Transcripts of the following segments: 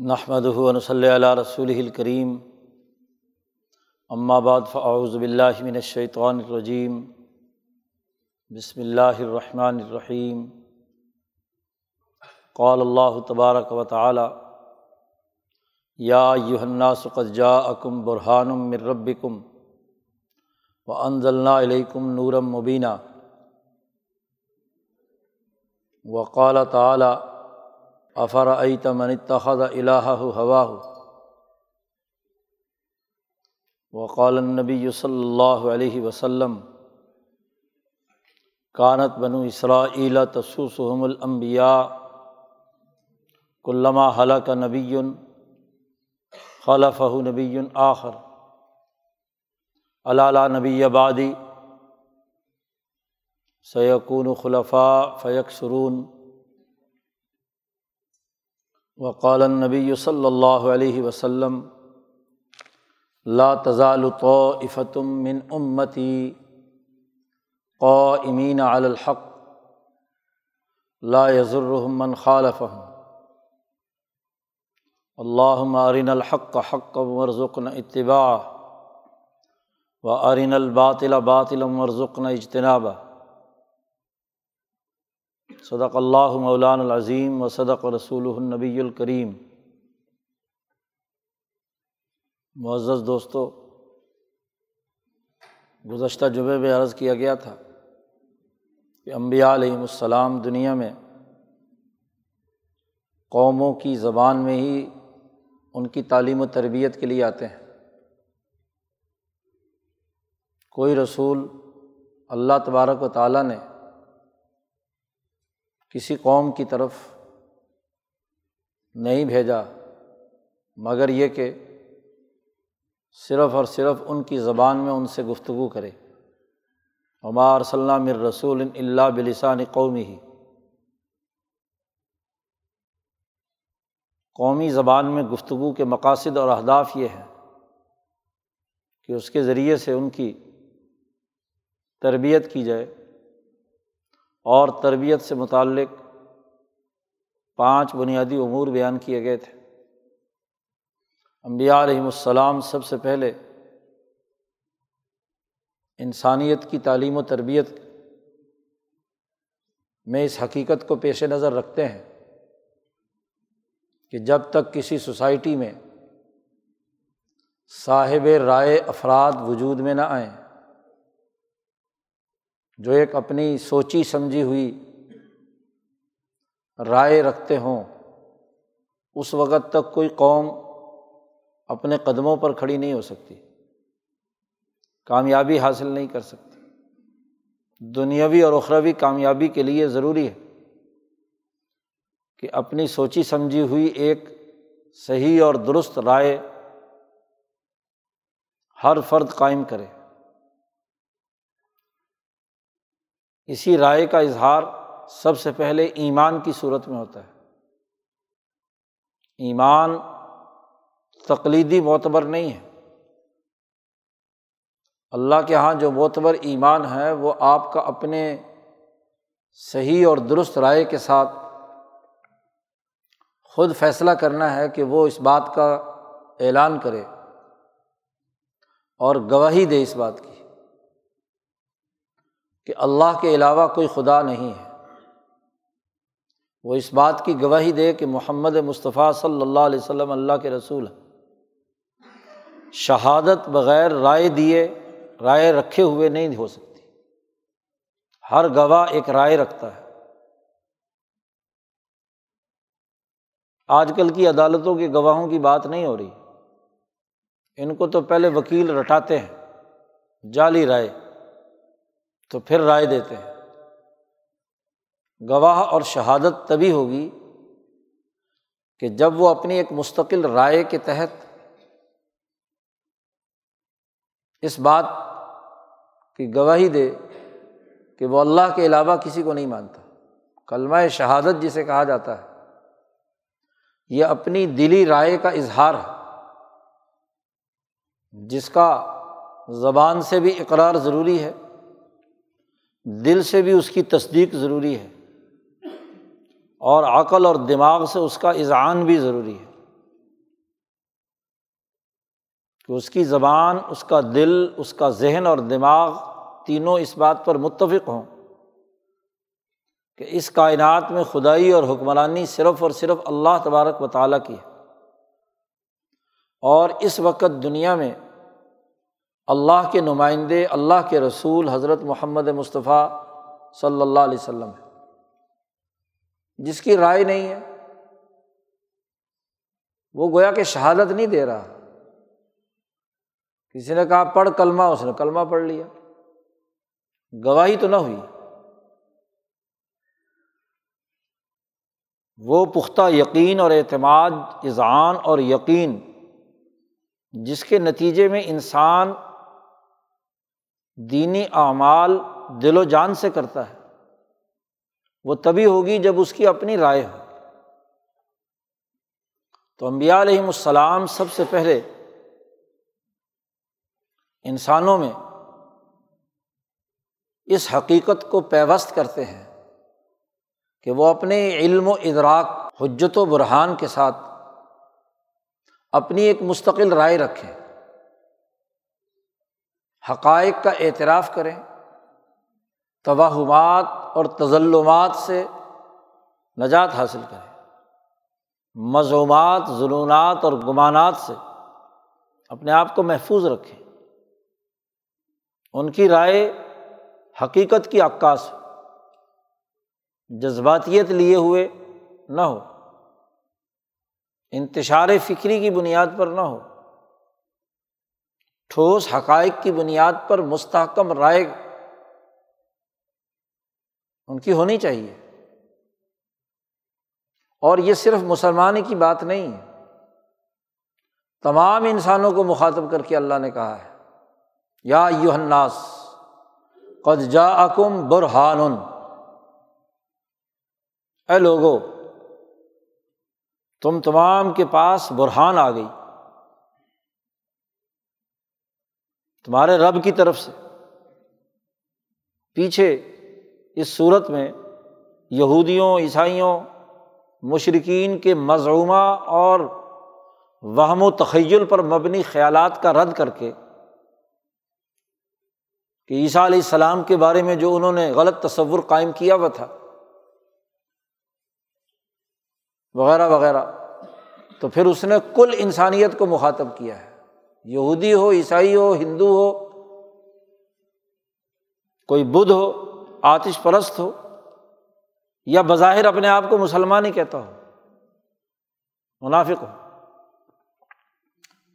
نحمد صلی اللہ رسول الکریم بعد فاعوذ باللہ من الشیطان الرجیم بسم اللہ الرحمن الرحیم قال اللہ تبارک و تعالی یا الناس قد جاءکم برہان من ربکم وانزلنا الیکم نورم مبینہ وقال تعالی افر عیت من اتخذ الہ ہوا وقال النبی صلی اللہ علیہ وسلم، کانت بنو اسرائیل تسوسحم الانبیاء، کلما حلق نبی خلف نبی آخر علالہ نبی آبادی سیقون خلفاء فیق سرون وقال نبی صلی اللہ علیہ وسلم، لا تزال طائفتم من امتی قائمین علی الحق، لا يضرهم من خالفهم. اللہم ارنا الحق حق ورزقنا اتباعه، وارنا الباطل باطلا ورزقنا اجتنابه. صدق اللہ مولان العظیم و صدق رسول النبی الکریم۔ معزز دوستوں گزشتہ جمعے میں عرض کیا گیا تھا کہ امبیا علیہم السلام دنیا میں قوموں کی زبان میں ہی ان کی تعلیم و تربیت کے لیے آتے ہیں۔ کوئی رسول اللہ تبارک و تعالیٰ نے کسی قوم کی طرف نہیں بھیجا، مگر یہ کہ صرف اور صرف ان کی زبان میں ان سے گفتگو کرے۔ عمار صلی مر رسول اللہ بلسان قومی ہی قومی زبان میں گفتگو کے مقاصد اور اہداف یہ ہیں کہ اس کے ذریعے سے ان کی تربیت کی جائے۔ اور تربیت سے متعلق پانچ بنیادی امور بیان کیے گئے تھے۔ امبیا علیہم السلام سب سے پہلے انسانیت کی تعلیم و تربیت میں اس حقیقت کو پیش نظر رکھتے ہیں کہ جب تک کسی سوسائٹی میں صاحب رائے افراد وجود میں نہ آئیں جو ایک اپنی سوچی سمجھی ہوئی رائے رکھتے ہوں، اس وقت تک کوئی قوم اپنے قدموں پر کھڑی نہیں ہو سکتی، کامیابی حاصل نہیں کر سکتی۔ دنیاوی اور اخروی کامیابی کے لیے ضروری ہے کہ اپنی سوچی سمجھی ہوئی ایک صحیح اور درست رائے ہر فرد قائم کرے۔ اسی رائے کا اظہار سب سے پہلے ایمان کی صورت میں ہوتا ہے۔ ایمان تقلیدی معتبر نہیں ہے۔ اللہ کے یہاں جو معتبر ایمان ہے، وہ آپ کا اپنے صحیح اور درست رائے کے ساتھ خود فیصلہ کرنا ہے کہ وہ اس بات کا اعلان کرے اور گواہی دے اس بات کی۔ کہ اللہ کے علاوہ کوئی خدا نہیں ہے۔ وہ اس بات کی گواہی دے کہ محمد مصطفیٰ صلی اللہ علیہ وسلم اللہ کے رسول ہیں۔ شہادت بغیر رائے دیے، رائے رکھے ہوئے نہیں ہو سکتی۔ ہر گواہ ایک رائے رکھتا ہے۔ آج کل کی عدالتوں کے گواہوں کی بات نہیں ہو رہی۔ ان کو تو پہلے وکیل رٹاتے ہیں، جعلی رائے۔ تو پھر رائے دیتے ہیں۔ گواہ اور شہادت تبھی ہوگی کہ جب وہ اپنی ایک مستقل رائے کے تحت اس بات کی گواہی دے کہ وہ اللہ کے علاوہ کسی کو نہیں مانتا۔ کلمہ شہادت جسے کہا جاتا ہے، یہ اپنی دلی رائے کا اظہار ہے، جس کا زبان سے بھی اقرار ضروری ہے۔ دل سے بھی اس کی تصدیق ضروری ہے۔ اور عقل اور دماغ سے اس کا اذعان بھی ضروری ہے۔ کہ اس کی زبان، اس کا دل، اس کا ذہن اور دماغ تینوں اس بات پر متفق ہوں کہ اس کائنات میں خدائی اور حکمرانی صرف اور صرف اللہ تبارک و تعالیٰ کی ہے۔ اور اس وقت دنیا میں اللہ کے نمائندے، اللہ کے رسول حضرت محمد مصطفیٰ صلی اللہ علیہ وسلم ہے جس کی رائے نہیں ہے، وہ گویا کہ شہادت نہیں دے رہا۔ کسی نے کہا پڑھ کلمہ، اس نے کلمہ پڑھ لیا۔ گواہی تو نہ ہوئی۔ وہ پختہ یقین اور اعتماد، اذعان اور یقین، جس کے نتیجے میں انسان دینی اعمال دل و جان سے کرتا ہے۔ وہ تبھی ہوگی جب اس کی اپنی رائے ہو۔ تو امبیا علیہم السلام سب سے پہلے انسانوں میں اس حقیقت کو پیوست کرتے ہیں کہ وہ اپنے علم و ادراک، حجت و برحان کے ساتھ اپنی ایک مستقل رائے رکھیں۔ حقائق کا اعتراف کریں، توہمات اور تزلمات سے نجات حاصل کریں۔ مضومات ظلمات اور گمانات سے اپنے آپ کو محفوظ رکھیں۔ ان کی رائے حقیقت کی عکاس ہو۔ جذباتیت لیے ہوئے نہ ہو۔ انتشار فکری کی بنیاد پر نہ ہو۔ ٹھوس حقائق کی بنیاد پر مستحکم رائے ان کی ہونی چاہیے۔ اور یہ صرف مسلمان کی بات نہیں ہے تمام انسانوں کو مخاطب کر کے اللہ نے کہا ہے۔ یا یو الناس، قد جا اکم برہان۔ اے لوگو، تم تمام کے پاس برہان آ گئی۔ تمہارے رب کی طرف سے۔ پیچھے اس صورت میں یہودیوں، عیسائیوں مشرقین کے مضمومہ اور وہم و تخیل پر مبنی خیالات کا رد کر کے کہ عیسیٰ علیہ السلام کے بارے میں جو انہوں نے غلط تصور قائم کیا ہوا تھا، وغیرہ وغیرہ۔ تو پھر اس نے کل انسانیت کو مخاطب کیا ہے۔ یہودی ہو، عیسائی ہو، ہندو ہو، کوئی بدھ ہو، آتش پرست ہو، یا بظاہر اپنے آپ کو مسلمان ہی کہتا ہو، منافق ہو۔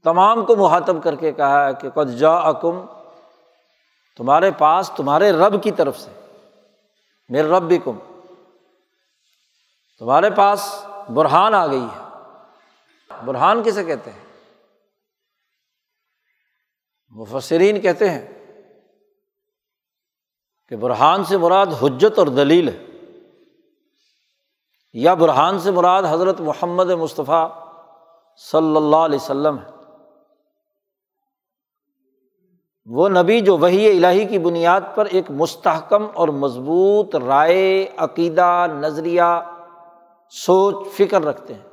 تمام کو مخاطب کر کے کہا ہے کہ قد جا اکم تمہارے پاس، تمہارے رب کی طرف سے میرے رب بھی کم تمہارے پاس برہان آ گئی ہے۔ برہان کسے کہتے ہیں؟ مفسرین کہتے ہیں کہ برہان سے مراد حجت اور دلیل ہے۔ یا برہان سے مراد حضرت محمد مصطفیٰ صلی اللہ علیہ وسلم ہے۔ وہ نبی جو وہی الہی کی بنیاد پر ایک مستحکم اور مضبوط رائے، عقیدہ، نظریہ، سوچ، فکر رکھتے ہیں۔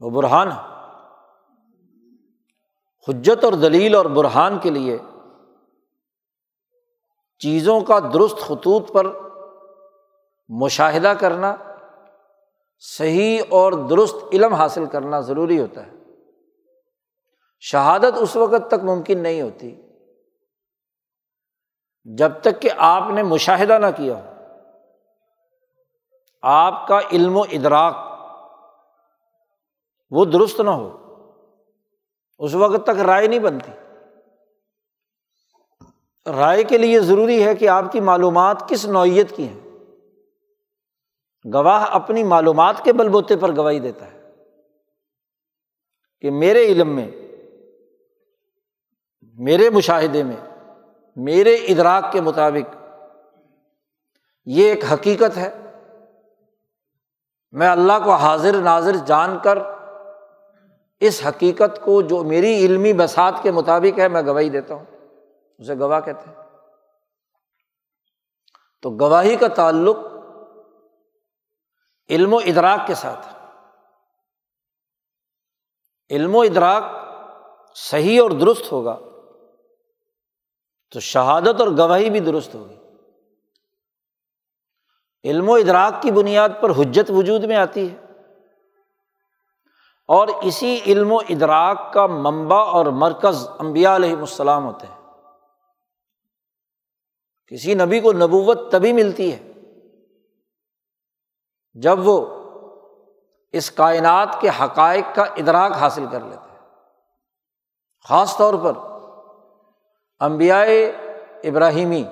وہ برہان ہے۔ حجت اور دلیل اور برہان کے لیے چیزوں کا درست خطوط پر مشاہدہ کرنا، صحیح اور درست علم حاصل کرنا ضروری ہوتا ہے۔ شہادت اس وقت تک ممکن نہیں ہوتی جب تک کہ آپ نے مشاہدہ نہ کیا ہو۔ آپ کا علم و ادراک وہ درست نہ ہو۔ اس وقت تک رائے نہیں بنتی۔ رائے کے لیے ضروری ہے کہ آپ کی معلومات کس نوعیت کی ہیں۔ گواہ اپنی معلومات کے بل بوتے پر گواہی دیتا ہے کہ میرے علم میں، میرے مشاہدے میں، میرے ادراک کے مطابق یہ ایک حقیقت ہے۔ میں اللہ کو حاضر ناظر جان کر اس حقیقت کو جو میری علمی بسات کے مطابق ہے، میں گواہی دیتا ہوں۔ اسے گواہ کہتے ہیں۔ تو گواہی کا تعلق علم و ادراک کے ساتھ علم و ادراک صحیح اور درست ہوگا تو شہادت اور گواہی بھی درست ہوگی۔ علم و ادراک کی بنیاد پر حجت وجود میں آتی ہے۔ اور اسی علم و ادراک کا منبع اور مرکز امبیا علیہم السلام ہوتے ہیں۔ کسی نبی کو نبوت تبھی ملتی ہے جب وہ اس کائنات کے حقائق کا ادراک حاصل کر لیتے ہیں۔ خاص طور پر امبیائے ابراہیمی،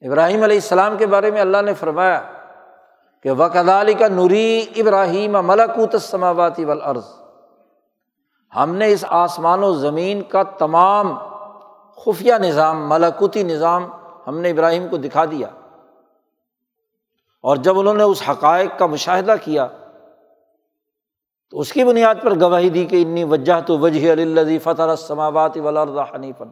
ابراہیم علیہ السلام کے بارے میں اللہ نے فرمایا کہ وکدالی کا نوری ابراہیم ملکوت سماواتی ولعرض ہم نے اس آسمان و زمین کا تمام خفیہ نظام، ملکوتی نظام ہم نے ابراہیم کو دکھا دیا۔ اور جب انہوں نے اس حقائق کا مشاہدہ کیا، تو اس کی بنیاد پر گواہی دی کہ انی وجہ تو وجہ اللہ فتح سماوات ولرد حنیفن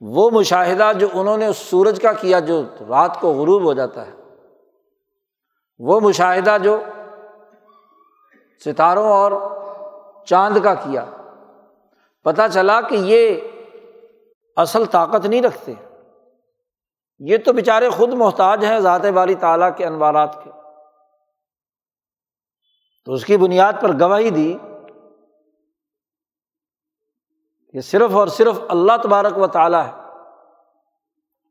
وہ مشاہدہ جو انہوں نے اس سورج کا کیا، جو رات کو غروب ہو جاتا ہے۔ وہ مشاہدہ جو ستاروں اور چاند کا کیا۔ پتہ چلا کہ یہ اصل طاقت نہیں رکھتے۔ یہ تو بےچارے خود محتاج ہیں ذات والی تعالیٰ کے انوارات کے۔ تو اس کی بنیاد پر گواہی دی کہ صرف اور صرف اللہ تبارک و تعالیٰ ہے۔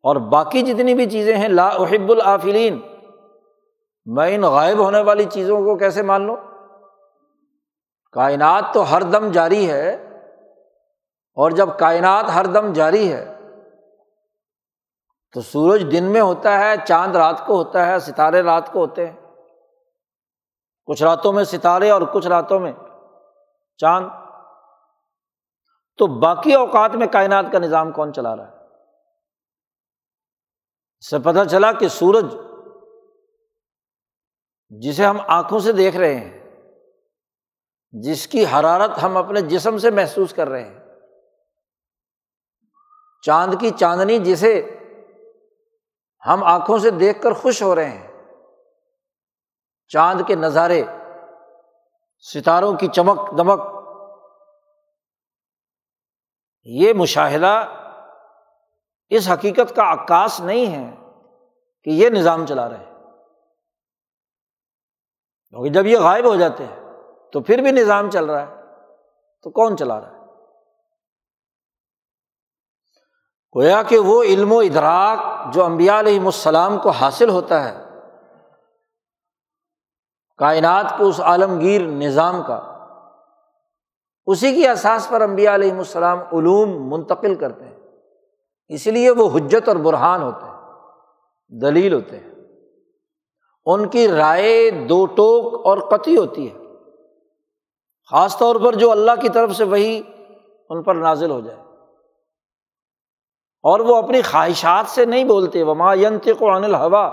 اور باقی جتنی بھی چیزیں ہیں، لا احب العافلین میں ان غائب ہونے والی چیزوں کو کیسے مان لوں؟ کائنات تو ہر دم جاری ہے، اور جب کائنات ہر دم جاری ہے، تو سورج دن میں ہوتا ہے، چاند رات کو ہوتا ہے، ستارے رات کو ہوتے ہیں۔ کچھ راتوں میں ستارے اور کچھ راتوں میں چاند۔ تو باقی اوقات میں کائنات کا نظام کون چلا رہا ہے؟ اس سے پتہ چلا کہ سورج جسے ہم آنکھوں سے دیکھ رہے ہیں، جس کی حرارت ہم اپنے جسم سے محسوس کر رہے ہیں۔ چاند کی چاندنی جسے ہم آنکھوں سے دیکھ کر خوش ہو رہے ہیں۔ چاند کے نظارے، ستاروں کی چمک دمک، یہ مشاہدہ اس حقیقت کا عکاس نہیں ہے کہ یہ نظام چلا رہے ہیں۔ کیونکہ جب یہ غائب ہو جاتے ہیں، تو پھر بھی نظام چل رہا ہے۔ تو کون چلا رہا ہے؟ گویا کہ وہ علم و ادراک جو امبیا علیہم السلام کو حاصل ہوتا ہے، کائنات کو اس عالمگیر نظام کا، اسی کی احساس پر امبیا علیہم السلام علوم منتقل کرتے ہیں۔ اس لیے وہ حجت اور برہان ہوتے ہیں، دلیل ہوتے ہیں۔ ان کی رائے دو ٹوک اور قطعی ہوتی ہے۔ خاص طور پر جو اللہ کی طرف سے وہی ان پر نازل ہو جائے۔ اور وہ اپنی خواہشات سے نہیں بولتے۔ وما ینت کو انل ہوا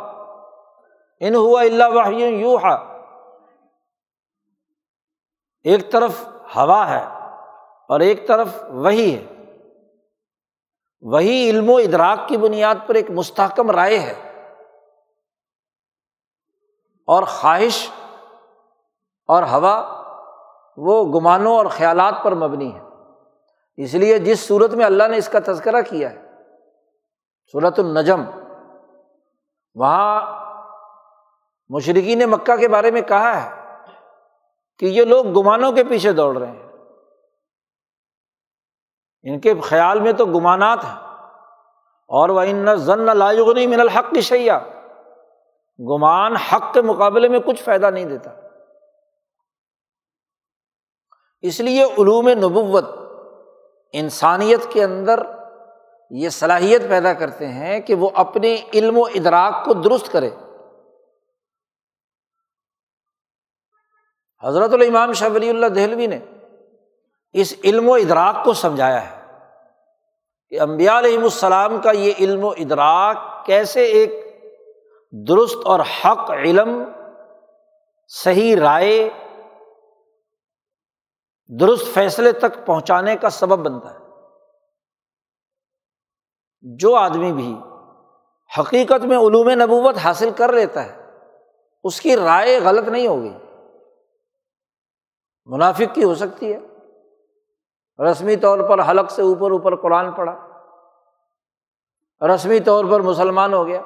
ان ہوا اللہ یو ہا ایک طرف ہوا ہے اور ایک طرف وہی ہے۔ وہی علم و ادراک کی بنیاد پر ایک مستحکم رائے ہے۔ اور خواہش اور ہوا وہ گمانوں اور خیالات پر مبنی ہے۔ اس لیے جس صورت میں اللہ نے اس کا تذکرہ کیا ہے صورت النجم، وہاں مشرقین مکہ کے بارے میں کہا ہے کہ یہ لوگ گمانوں کے پیچھے دوڑ رہے ہیں۔ ان کے خیال میں تو گمانات ہیں۔ اور وہ ان ضن لائغنی من الحق کی شیا گمان حق کے مقابلے میں کچھ فائدہ نہیں دیتا۔ اس لیے علوم نبوت انسانیت کے اندر یہ صلاحیت پیدا کرتے ہیں کہ وہ اپنے علم و ادراک کو درست کرے۔ حضرت الامام شاہ ولی اللہ دہلوی نے اس علم و ادراک کو سمجھایا ہے کہ امبیا علیہم السلام کا یہ علم و ادراک کیسے ایک درست اور حق علم، صحیح رائے، درست فیصلے تک پہنچانے کا سبب بنتا ہے۔ جو آدمی بھی حقیقت میں علوم نبوت حاصل کر لیتا ہے، اس کی رائے غلط نہیں ہوگی۔ منافق کی ہو سکتی ہے۔ رسمی طور پر حلق سے اوپر اوپر قرآن پڑھا۔ رسمی طور پر مسلمان ہو گیا۔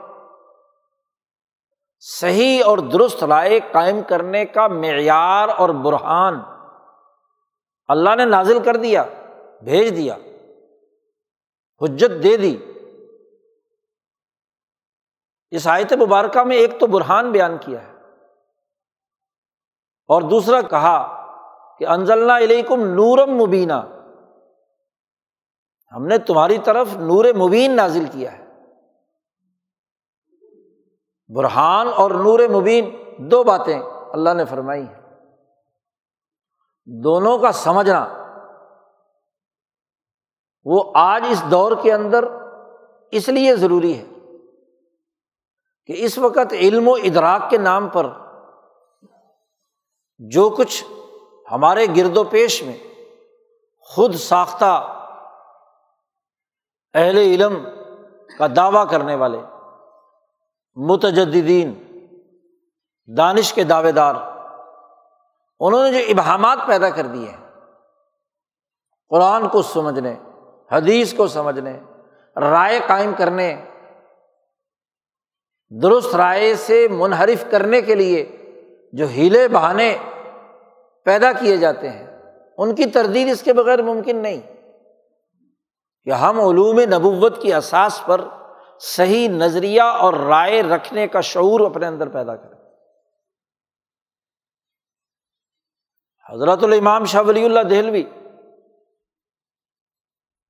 صحیح اور درست رائے قائم کرنے کا معیار اور برہان اللہ نے نازل کر دیا، بھیج دیا، حجت دے دی۔ اس آیت مبارکہ میں ایک تو برہان بیان کیا ہے۔ اور دوسرا کہا کہ انزلنا علیکم نورم مبینہ ہم نے تمہاری طرف نور مبین نازل کیا ہے۔ برہان اور نور مبین دو باتیں اللہ نے فرمائی ہیں۔ دونوں کا سمجھنا، وہ آج اس دور کے اندر اس لیے ضروری ہے کہ اس وقت علم و ادراک کے نام پر جو کچھ ہمارے گرد و پیش میں خود ساختہ اہل علم کا دعویٰ کرنے والے متجدین دانش کے دعوے دار انہوں نے جو ابہامات پیدا کر دیے ہیں، قرآن کو سمجھنے، حدیث کو سمجھنے، رائے قائم کرنے، درست رائے سے منحرف کرنے کے لیے جو ہیلے بہانے پیدا کیے جاتے ہیں، ان کی تردید اس کے بغیر ممکن نہیں۔ کہ ہم علوم نبوت کی اساس پر صحیح نظریہ اور رائے رکھنے کا شعور اپنے اندر پیدا کریں حضرت الامام شاہ ولی اللہ دہلوی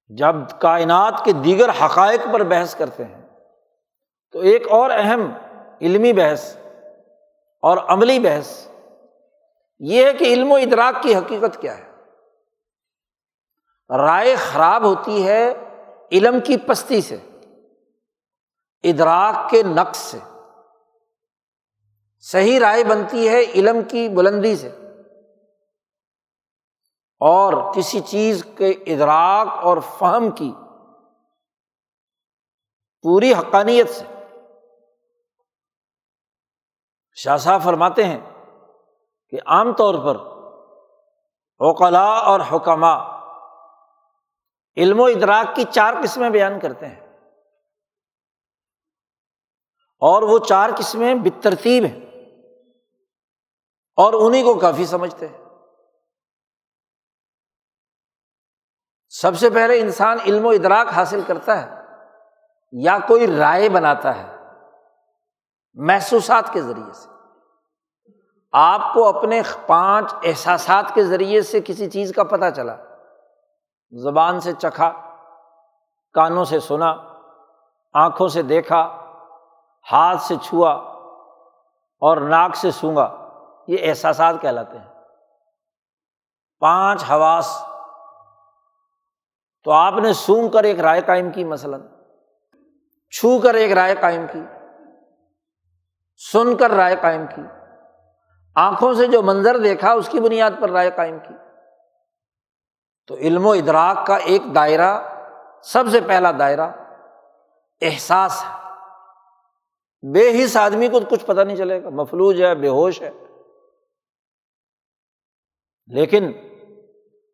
جب کائنات کے دیگر حقائق پر بحث کرتے ہیں، تو ایک اور اہم علمی بحث اور عملی بحث یہ ہے کہ علم و ادراک کی حقیقت کیا ہے۔ رائے خراب ہوتی ہے علم کی پستی سے۔ ادراک کے نقص سے۔ صحیح رائے بنتی ہے علم کی بلندی سے۔ اور کسی چیز کے ادراک اور فہم کی پوری حقانیت سے۔ شاہ صاحب فرماتے ہیں کہ عام طور پر اوقلا اور حکمہ علم و ادراک کی چار قسمیں بیان کرتے ہیں۔ اور وہ چار قسمیں بترتیب ہیں۔ اور انہیں کو کافی سمجھتے ہیں۔ سب سے پہلے انسان علم و ادراک حاصل کرتا ہے، یا کوئی رائے بناتا ہے محسوسات کے ذریعے سے۔ آپ کو اپنے پانچ احساسات کے ذریعے سے کسی چیز کا پتہ چلا۔ زبان سے چکھا، کانوں سے سنا، آنکھوں سے دیکھا ہاتھ سے چھوا اور ناک سے سونگا، یہ احساسات کہلاتے ہیں۔ پانچ حواس۔ تو آپ نے سونگ کر ایک رائے قائم کی مثلاً، چھو کر ایک رائے قائم کی، سن کر رائے قائم کی، آنکھوں سے جو منظر دیکھا اس کی بنیاد پر رائے قائم کی۔ تو علم و ادراک کا ایک دائرہ، سب سے پہلا دائرہ احساس ہے۔ بے حص آدمی کو کچھ پتہ نہیں چلے گا۔ مفلوج ہے، بے ہوش ہے۔ لیکن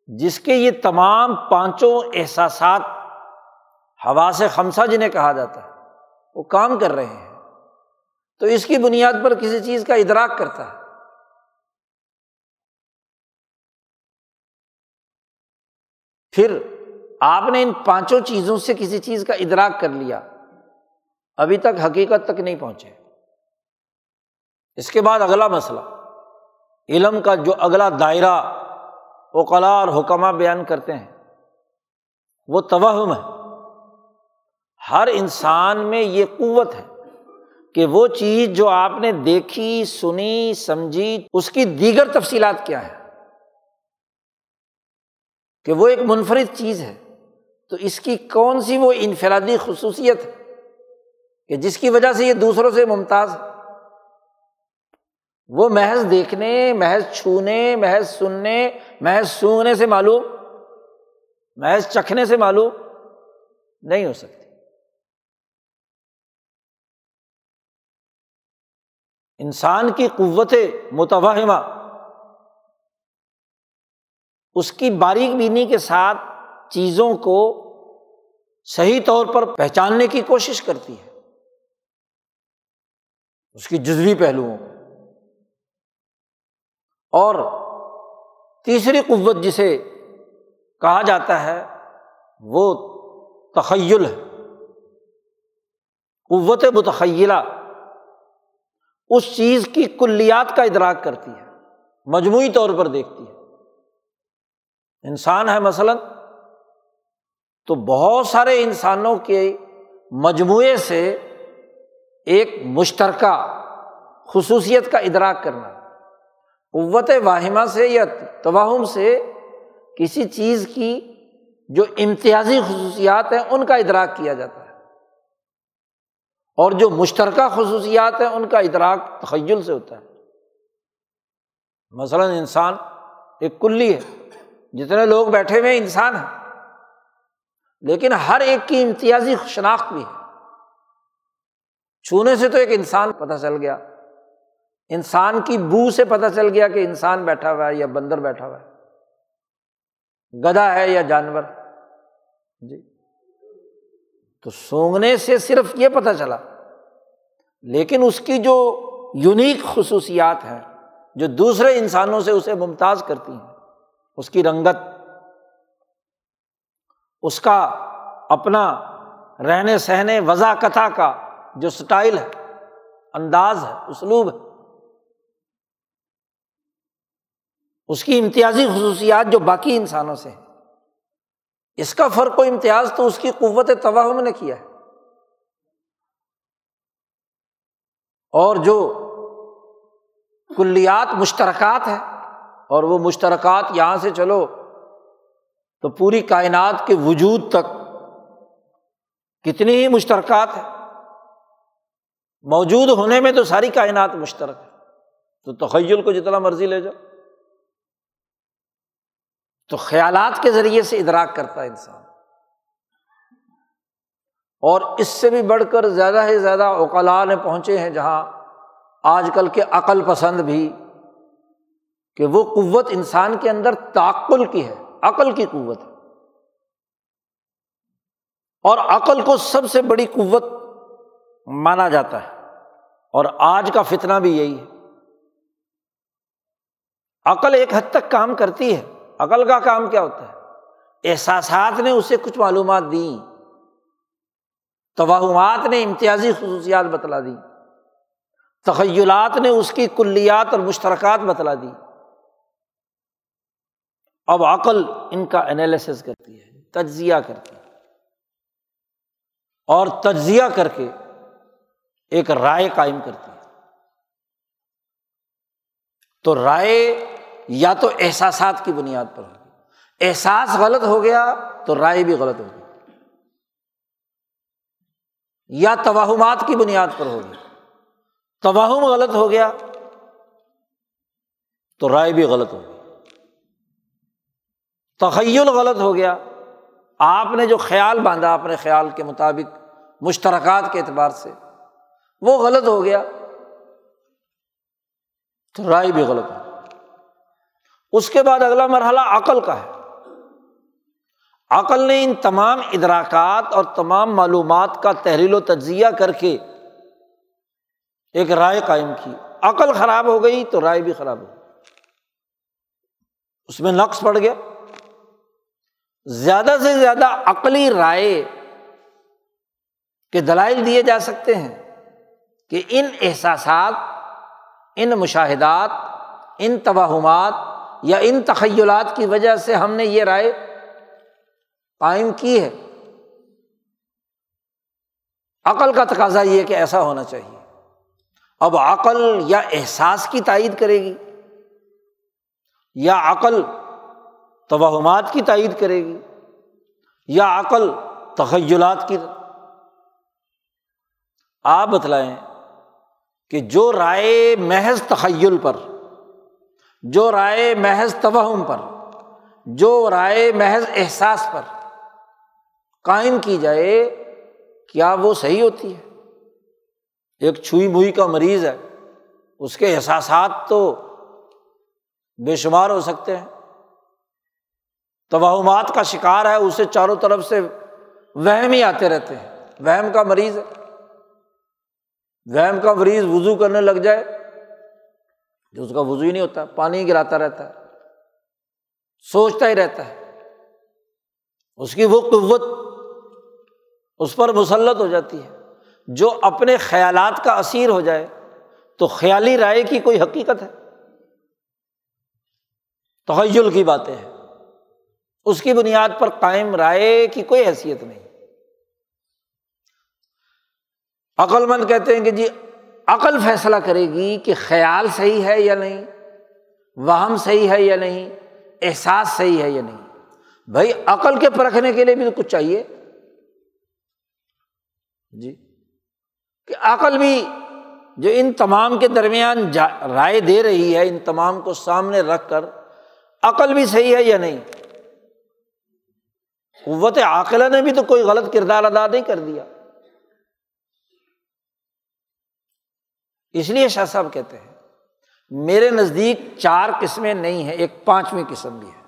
جس کے یہ تمام پانچوں احساسات ہوا سے خمسہ جنہیں کہا جاتا ہے، وہ کام کر رہے ہیں۔ تو اس کی بنیاد پر کسی چیز کا ادراک کرتا ہے۔ پھر آپ نے ان پانچوں چیزوں سے کسی چیز کا ادراک کر لیا۔ ابھی تک حقیقت تک نہیں پہنچے۔ اس کے بعد اگلا مسئلہ، علم کا جو اگلا دائرہ اوقلا اور حکمہ بیان کرتے ہیں، وہ توہم ہے۔ ہر انسان میں یہ قوت ہے کہ وہ چیز جو آپ نے دیکھی، سنی، سمجھی، اس کی دیگر تفصیلات کیا ہے کہ وہ ایک منفرد چیز ہے، تو اس کی کون سی وہ انفرادی خصوصیت ہے؟ کہ جس کی وجہ سے یہ دوسروں سے ممتاز ہے۔ وہ محض دیکھنے، محض چھونے، محض سننے، محض سونگنے سے معلوم، محض چکھنے سے معلوم نہیں ہو سکتی۔ انسان کی قوت متوہمہ، اس کی باریک بینی کے ساتھ چیزوں کو صحیح طور پر پہچاننے کی کوشش کرتی ہے۔ اس کی جزوی پہلوؤں اور تیسری قوت جسے کہا جاتا ہے، وہ تخیل ہے۔ قوت متخیلہ اس چیز کی کلیات کا ادراک کرتی ہے، مجموعی طور پر دیکھتی ہے۔ انسان ہے مثلاً، تو بہت سارے انسانوں کے مجموعے سے ایک مشترکہ خصوصیت کا ادراک کرنا، قوت واہمہ سے یا توہم سے کسی چیز کی جو امتیازی خصوصیات ہیں، ان کا ادراک کیا جاتا ہے۔ اور جو مشترکہ خصوصیات ہیں، ان کا ادراک تخیل سے ہوتا ہے۔ مثلاً انسان ایک کلی ہے، جتنے لوگ بیٹھے ہوئے انسان ہیں لیکن ہر ایک کی امتیازی شناخت بھی ہے۔ چھونے سے تو ایک انسان پتہ چل گیا۔ انسان کی بو سے پتہ چل گیا کہ انسان بیٹھا ہوا ہے یا بندر بیٹھا ہوا ہے۔ گدا ہے یا جانور۔ جی۔ تو سونگنے سے صرف یہ پتہ چلا۔ لیکن اس کی جو یونیک خصوصیات ہیں، جو دوسرے انسانوں سے اسے ممتاز کرتی ہیں، اس کی رنگت، اس کا اپنا رہنے سہنے وضا کتھا کا جو اسٹائل ہے، انداز ہے، اسلوب ہے۔ اس کی امتیازی خصوصیات جو باقی انسانوں سے ہیں۔ اس کا فرق و امتیاز تو اس کی قوت توہم نے کیا ہے۔ اور جو کلیات مشترکات ہیں، اور وہ مشترکات یہاں سے چلو تو پوری کائنات کے وجود تک کتنی ہی مشترکات ہیں۔ موجود ہونے میں تو ساری کائنات مشترک ہے۔ تو تخیل کو جتنا مرضی لے جاؤ۔ تو خیالات کے ذریعے سے ادراک کرتا ہے انسان۔ اور اس سے بھی بڑھ کر زیادہ سے زیادہ اوقلا نے پہنچے ہیں جہاں آج کل کے عقل پسند بھی کہ وہ قوت انسان کے اندر تعقل کی ہے، عقل کی قوت ہے۔ اور عقل کو سب سے بڑی قوت مانا جاتا ہے۔ اور آج کا فتنا بھی یہی ہے۔ عقل ایک حد تک کام کرتی ہے۔ عقل کا کام کیا ہوتا ہے؟ احساسات نے اسے کچھ معلومات دیں۔ توہمات نے امتیازی خصوصیات بتلا دی تخیلات نے اس کی کلیات اور مشترکات بتلا دی اب عقل ان کا انالیسس کرتی ہے، تجزیہ کرتی ہے۔ اور تجزیہ کر کے ایک رائے قائم کرتی ہے۔ تو رائے یا تو احساسات کی بنیاد پر ہوگی۔ احساس غلط ہو گیا تو رائے بھی غلط ہوگی۔ یا توہمات کی بنیاد پر ہوگی۔ توہم غلط ہو گیا تو رائے بھی غلط ہوگی۔ تخیل غلط ہو گیا۔ آپ نے جو خیال باندھا، اپنے خیال کے مطابق مشترکات کے اعتبار سے۔ وہ غلط ہو گیا تو رائے بھی غلط ہو اس کے بعد اگلا مرحلہ عقل کا ہے۔ عقل نے ان تمام ادراکات اور تمام معلومات کا تحریل و تجزیہ کر کے ایک رائے قائم کی۔ عقل خراب ہو گئی تو رائے بھی خراب ہو گئی۔ اس میں نقص پڑ گیا۔ زیادہ سے زیادہ عقلی رائے کے دلائل دیے جا سکتے ہیں۔ کہ ان احساسات، ان مشاہدات، ان توہمات یا ان تخیلات کی وجہ سے ہم نے یہ رائے قائم کی ہے۔ عقل کا تقاضا یہ کہ ایسا ہونا چاہیے۔ اب عقل یا احساس کی تائید کرے گی، یا عقل توہمات کی تائید کرے گی، یا عقل تخیلات کی۔ آپ بتلائیں کہ جو رائے محض تخیل پر، جو رائے محض توہم پر، جو رائے محض احساس پر قائم کی جائے، کیا وہ صحیح ہوتی ہے؟ ایک چھوئی موئی کا مریض ہے، اس کے احساسات تو بے شمار ہو سکتے ہیں۔ توہمات کا شکار ہے، اسے چاروں طرف سے وہم ہی آتے رہتے ہیں۔ وہم کا مریض ہے۔ وہم کا مریض وضو کرنے لگ جائے جو اس کا وضو ہی نہیں ہوتا، پانی گراتا رہتا ہے، سوچتا ہی رہتا ہے۔ اس کی وہ قوت اس پر مسلط ہو جاتی ہے۔ جو اپنے خیالات کا اثیر ہو جائے تو خیالی رائے کی کوئی حقیقت ہے؟ تحل کی باتیں ہیں۔ اس کی بنیاد پر قائم رائے کی کوئی حیثیت نہیں۔ عقل مند کہتے ہیں کہ جی عقل فیصلہ کرے گی کہ خیال صحیح ہے یا نہیں، وہم صحیح ہے یا نہیں، احساس صحیح ہے یا نہیں۔ بھائی، عقل کے پرکھنے کے لیے بھی تو کچھ چاہیے۔ جی کہ عقل بھی جو ان تمام کے درمیان رائے دے رہی ہے، ان تمام کو سامنے رکھ کر، عقل بھی صحیح ہے یا نہیں؟ قوت عاقلہ نے بھی تو کوئی غلط کردار ادا نہیں کر دیا۔ اس لیے شاہ صاحب کہتے ہیں، میرے نزدیک چار قسمیں نہیں ہیں، ایک پانچویں قسم بھی ہے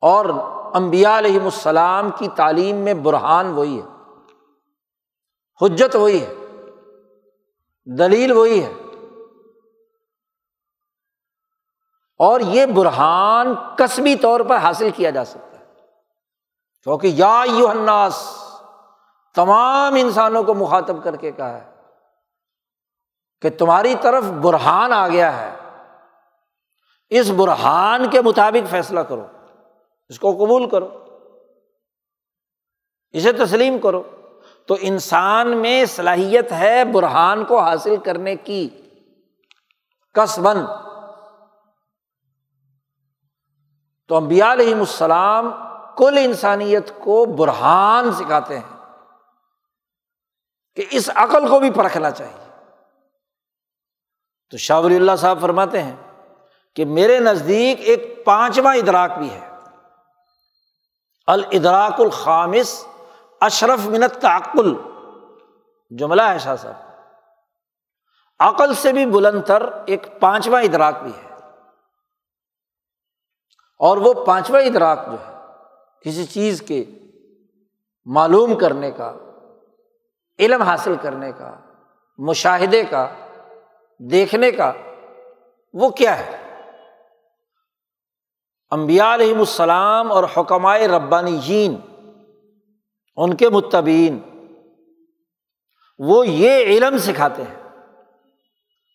اور امبیا علیہم السلام کی تعلیم میں برہان وہی ہے، حجت وہی ہے، دلیل وہی ہے۔ اور یہ برہان کسبی طور پر حاصل کیا جا سکتا ہے۔ کیونکہ یا یو الناس، تمام انسانوں کو مخاطب کر کے کہا ہے کہ تمہاری طرف برہان آ گیا ہے، اس برہان کے مطابق فیصلہ کرو، اس کو قبول کرو، اسے تسلیم کرو۔ تو انسان میں صلاحیت ہے برہان کو حاصل کرنے کی۔ کس بند تو امبیا علیہم السلام کل انسانیت کو برہان سکھاتے ہیں کہ اس عقل کو بھی پرکھنا چاہیے۔ تو شاہ ولی اللہ صاحب فرماتے ہیں کہ میرے نزدیک ایک پانچواں ادراک بھی ہے۔ الدراک الخامس اشرف منت تعقل جملہ ہے شاہ صاحب۔ عقل سے بھی بلند تر ایک پانچواں ادراک بھی ہے۔ اور وہ پانچواں ادراک جو ہے، کسی چیز کے معلوم کرنے کا، علم حاصل کرنے کا، مشاہدے کا دیکھنے کا وہ کیا ہے؟ امبیا علیہم السلام اور حکمائے ربانی جین ان کے متبین وہ یہ علم سکھاتے ہیں،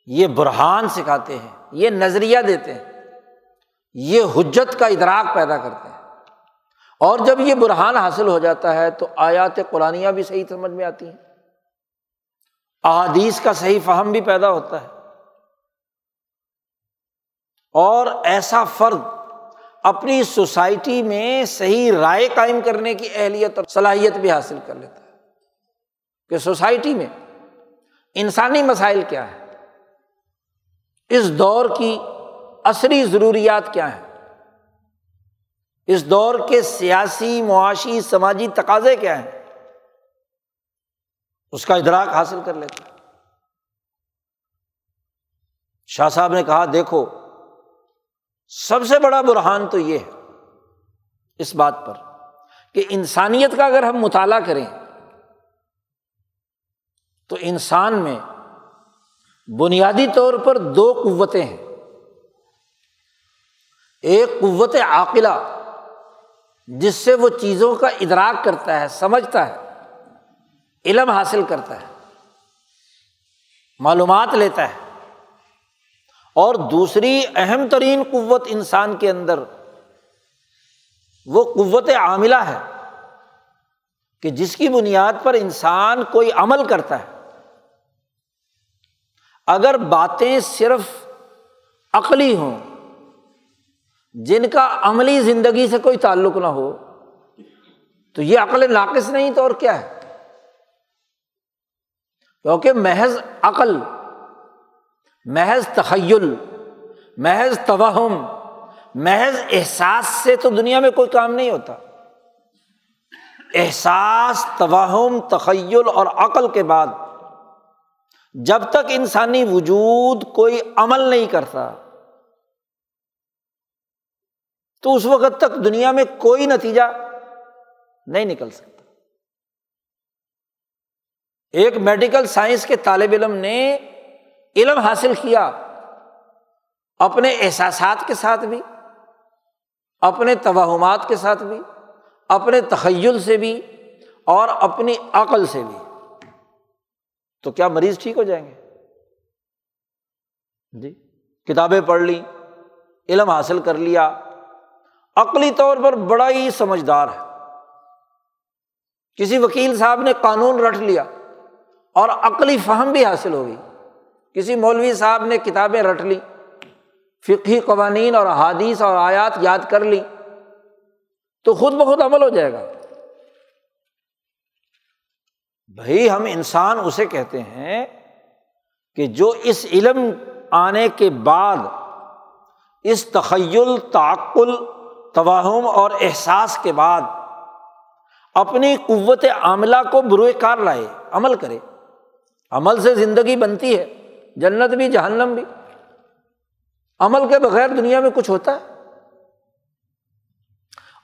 یہ برہان سکھاتے ہیں، یہ نظریہ دیتے ہیں، یہ حجت کا ادراک پیدا کرتے ہیں۔ اور جب یہ برہان حاصل ہو جاتا ہے تو آیات قرآن بھی صحیح سمجھ میں آتی ہیں۔ احادیث کا صحیح فہم بھی پیدا ہوتا ہے۔ اور ایسا فرد اپنی سوسائٹی میں صحیح رائے قائم کرنے کی اہلیت اور صلاحیت بھی حاصل کر لیتا ہے کہ سوسائٹی میں انسانی مسائل کیا ہے اس دور کی عصری ضروریات کیا ہیں، اس دور کے سیاسی، معاشی، سماجی تقاضے کیا ہیں۔ اس کا ادراک حاصل کر لیتے شاہ صاحب نے کہا، دیکھو، سب سے بڑا برہان تو یہ ہے اس بات پر کہ انسانیت کا اگر ہم مطالعہ کریں تو انسان میں بنیادی طور پر دو قوتیں ہیں۔ ایک قوت عاقلہ، جس سے وہ چیزوں کا ادراک کرتا ہے، سمجھتا ہے۔ علم حاصل کرتا ہے، معلومات لیتا ہے، اور دوسری اہم ترین قوت انسان کے اندر وہ قوت عاملہ ہے کہ جس کی بنیاد پر انسان کوئی عمل کرتا ہے۔ اگر باتیں صرف عقلی ہوں، جن کا عملی زندگی سے کوئی تعلق نہ ہو، تو یہ عقل ناقص نہیں تو اور کیا ہے؟ کیونکہ محض عقل، محض تخیل، محض توہم، محض احساس سے تو دنیا میں کوئی کام نہیں ہوتا۔ احساس، توہم، تخیل اور عقل کے بعد جب تک انسانی وجود کوئی عمل نہیں کرتا، تو اس وقت تک دنیا میں کوئی نتیجہ نہیں نکل سکتا۔ ایک میڈیکل سائنس کے طالب علم نے علم حاصل کیا اپنے احساسات کے ساتھ بھی، اپنے توہمات کے ساتھ بھی، اپنے تخیل سے بھی اور اپنی عقل سے بھی۔ تو کیا مریض ٹھیک ہو جائیں گے؟ جی کتابیں پڑھ لی علم حاصل کر لیا۔ عقلی طور پر بڑا ہی سمجھدار ہے۔ کسی وکیل صاحب نے قانون رٹ لیا۔ اور عقلی فہم بھی حاصل ہو گئی کسی مولوی صاحب نے کتابیں رٹ لی فقی قوانین اور حادیث اور آیات یاد کر لی، تو خود بخود عمل ہو جائے گا۔ بھائی ہم انسان اسے کہتے ہیں کہ جو اس علم آنے کے بعد اس تخیل، تعقل، توہم اور احساس کے بعد اپنی قوت عاملہ کو بروئے کار لائے، عمل کرے۔ عمل سے زندگی بنتی ہے، جنت بھی، جہنم بھی۔ عمل کے بغیر دنیا میں کچھ ہوتا ہے۔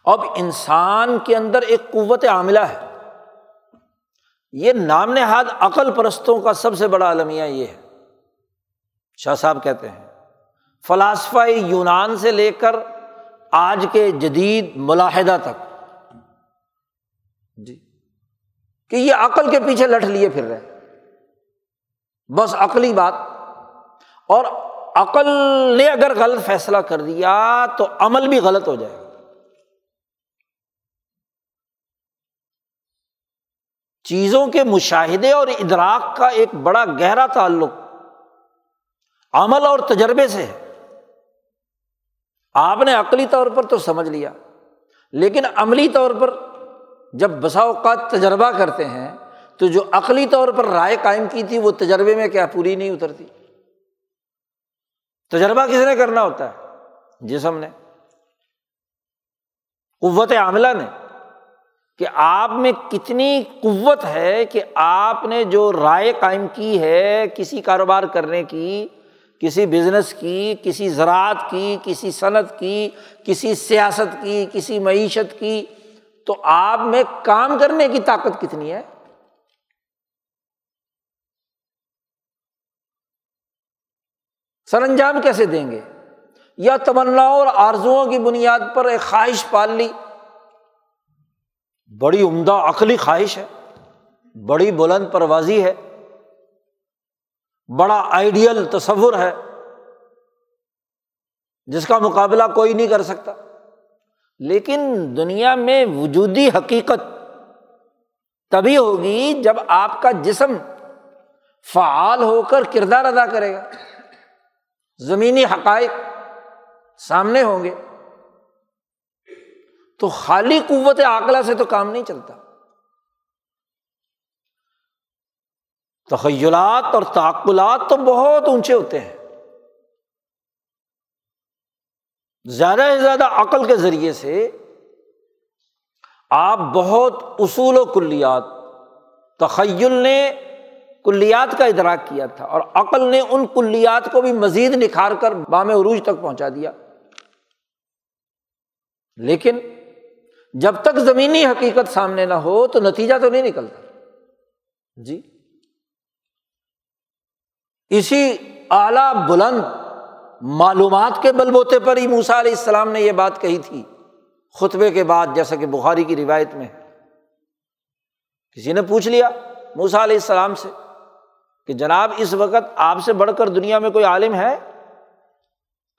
اب انسان کے اندر ایک قوت عاملہ ہے۔ یہ نام نہاد عقل پرستوں کا سب سے بڑا المیہ یہ ہے۔ شاہ صاحب کہتے ہیں، فلاسفہ یونان سے لے کر آج کے جدید ملاحدہ تک۔ جی کہ یہ عقل کے پیچھے لٹ لیے پھر رہے۔ بس عقلی بات۔ اور عقل نے اگر غلط فیصلہ کر دیا تو عمل بھی غلط ہو جائے گا۔ چیزوں کے مشاہدے اور ادراک کا ایک بڑا گہرا تعلق عمل اور تجربے سے ہے۔ آپ نے عقلی طور پر تو سمجھ لیا، لیکن عملی طور پر جب بسا اوقات تجربہ کرتے ہیں تو جو عقلی طور پر رائے قائم کی تھی وہ تجربے میں کیا پوری نہیں اترتی؟ تجربہ کس نے کرنا ہوتا ہے؟ جسم نے۔ قوت عاملہ نے۔ کہ آپ میں کتنی قوت ہے کہ آپ نے جو رائے قائم کی ہے کسی کاروبار کرنے کی، کسی بزنس کی، کسی زراعت کی، کسی صنعت کی، کسی سیاست کی، کسی معیشت کی، تو آپ میں کام کرنے کی طاقت کتنی ہے؟ سر انجام کیسے دیں گے؟ یا تمنا اور آرزوؤں کی بنیاد پر ایک خواہش پال لی۔ بڑی عمدہ عقلی خواہش ہے، بڑی بلند پروازی ہے، بڑا آئیڈیل تصور ہے، جس کا مقابلہ کوئی نہیں کر سکتا۔ لیکن دنیا میں وجودی حقیقت تبھی ہوگی جب آپ کا جسم فعال ہو کر کردار ادا کرے گا۔ زمینی حقائق سامنے ہوں گے۔ تو خالی قوت عقلہ سے تو کام نہیں چلتا۔ تخیلات اور تعقلات تو بہت اونچے ہوتے ہیں۔ زیادہ سے زیادہ عقل کے ذریعے سے آپ بہت اصول و کلیات، تخیل نے کلیات کا ادراک کیا تھا اور عقل نے ان کلیات کو بھی مزید نکھار کر بام عروج تک پہنچا دیا۔ لیکن جب تک زمینی حقیقت سامنے نہ ہو تو نتیجہ تو نہیں نکلتا۔ جی۔ اسی اعلی بلند معلومات کے بل بوتے پر ہی موسا علیہ السلام نے یہ بات کہی تھی۔ خطبے کے بعد جیسا کہ بخاری کی روایت میں کسی نے پوچھ لیا موسا علیہ السلام سے؟ کہ جناب اس وقت آپ سے بڑھ کر دنیا میں کوئی عالم ہے؟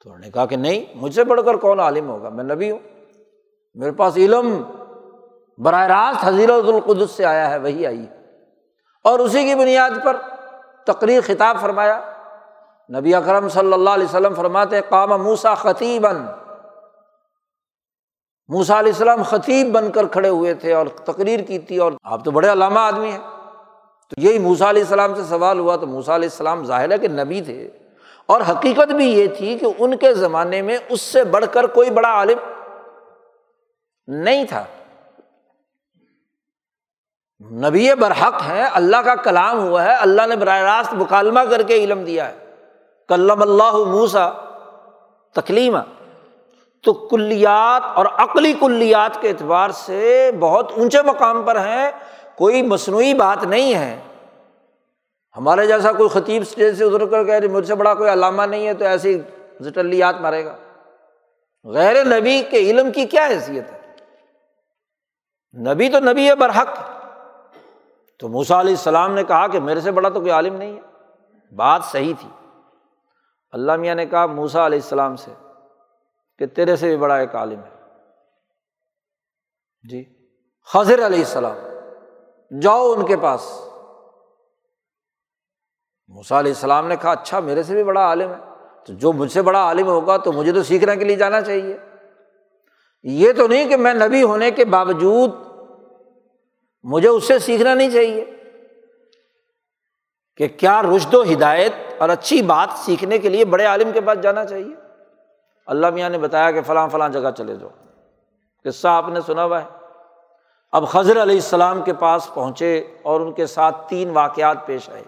تو انہوں نے کہا کہ نہیں، مجھ سے بڑھ کر کون عالم ہوگا؟ میں نبی ہوں۔ میرے پاس علم براہ راست حضیرت القدس سے آیا ہے، وہی آئی اور اسی کی بنیاد پر تقریر خطاب فرمایا۔ نبی اکرم صلی اللہ علیہ وسلم فرماتے کام موسا خطیب موسا علیہ السلام خطیب بن کر کھڑے ہوئے تھے اور تقریر کی تھی اور آپ تو بڑے علامہ آدمی ہیں۔ تو یہی موسا علیہ السلام سے سوال ہوا تو موسا علیہ السلام ظاہر ہے کہ نبی تھے اور حقیقت بھی یہ تھی کہ ان کے زمانے میں اس سے بڑھ کر کوئی بڑا عالم نہیں تھا۔ نبی برحق ہے اللہ کا کلام ہوا ہے، اللہ نے براہ راست مکالمہ کر کے علم دیا ہے۔ کلم اللہ موسا تکلیمہ۔ تو کلیات اور عقلی کلیات کے اعتبار سے بہت اونچے مقام پر ہیں۔ کوئی مصنوعی بات نہیں ہے۔ ہمارے جیسا کوئی خطیب اسٹیج سے ادھر کر کہ مجھ سے بڑا کوئی علامہ نہیں ہے تو ایسی زٹلیات مارے گا۔ غیر نبی کے علم کی کیا حیثیت ہے؟ نبی تو نبی ہے برحق۔ تو موسا علیہ السلام نے کہا کہ میرے سے بڑا تو کوئی عالم نہیں ہے۔ بات صحیح تھی۔ اللہ میاں نے کہا موسا علیہ السلام سے کہ تیرے سے بھی بڑا ایک عالم ہے۔ جی خضر علیہ السلام۔ جاؤ ان کے پاس۔ موسا علیہ السلام نے کہا اچھا میرے سے بھی بڑا عالم ہے۔ تو جو مجھ سے بڑا عالم ہوگا تو مجھے تو سیکھنے کے لیے جانا چاہیے۔ یہ تو نہیں کہ میں نبی ہونے کے باوجود مجھے اس سے سیکھنا نہیں چاہیے کہ کیا رشد و ہدایت اور اچھی بات سیکھنے کے لیے بڑے عالم کے پاس جانا چاہیے۔ اللہ میاں نے بتایا کہ فلاں فلاں جگہ چلے جاؤ۔ قصہ آپ نے سنا ہوا ہے۔ اب خضر علیہ السلام کے پاس پہنچے اور ان کے ساتھ تین واقعات پیش آئے۔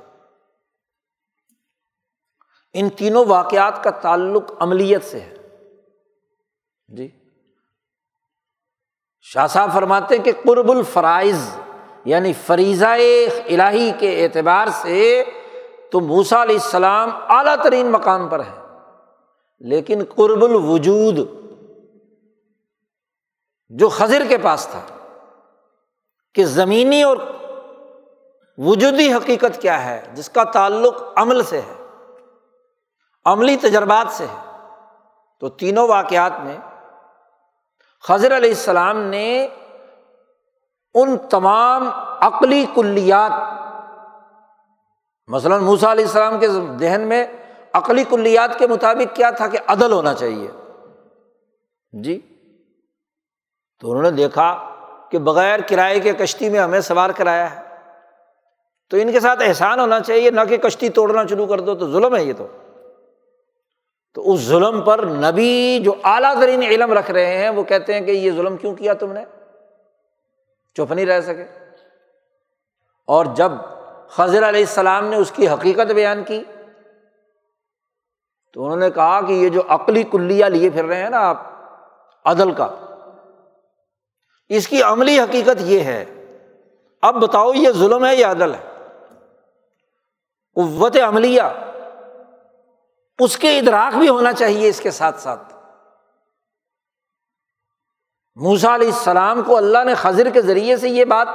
ان تینوں واقعات کا تعلق عملیت سے ہے۔ جی۔ شاہ صاحب فرماتے ہیں کہ قرب الفرائض یعنی فریضہ الہی کے اعتبار سے تو موسا علیہ السلام اعلیٰ ترین مقام پر ہے لیکن قرب الوجود جو خضر کے پاس تھا کہ زمینی اور وجودی حقیقت کیا ہے، جس کا تعلق عمل سے ہے، عملی تجربات سے ہے۔ تو تینوں واقعات میں خضر علیہ السلام نے ان تمام عقلی کلیات، مثلاً موسا علیہ السلام کے ذہن میں عقلی کلیات کے مطابق کیا تھا کہ عدل ہونا چاہیے۔ جی تو انہوں نے دیکھا کہ بغیر کرائے کے کشتی میں ہمیں سوار کرایا ہے۔ تو ان کے ساتھ احسان ہونا چاہیے، نہ کہ کشتی توڑنا شروع کر دو تو ظلم ہے یہ تو۔ تو اس ظلم پر نبی جو اعلیٰ ترین علم رکھ رہے ہیں، وہ کہتے ہیں کہ یہ ظلم کیوں کیا تم نے؟ چپ نہیں رہ سکے۔ اور جب خضر علیہ السلام نے اس کی حقیقت بیان کی، تو انہوں نے کہا کہ یہ جو عقلی کلیا لیے پھر رہے ہیں نا آپ، عدل کا اس کی عملی حقیقت یہ ہے۔ اب بتاؤ یہ ظلم ہے یا عدل ہے؟ قوت عملیہ۔ اس کے ادراک بھی ہونا چاہیے اس کے ساتھ ساتھ۔ موسا علیہ السلام کو اللہ نے خضر کے ذریعے سے یہ بات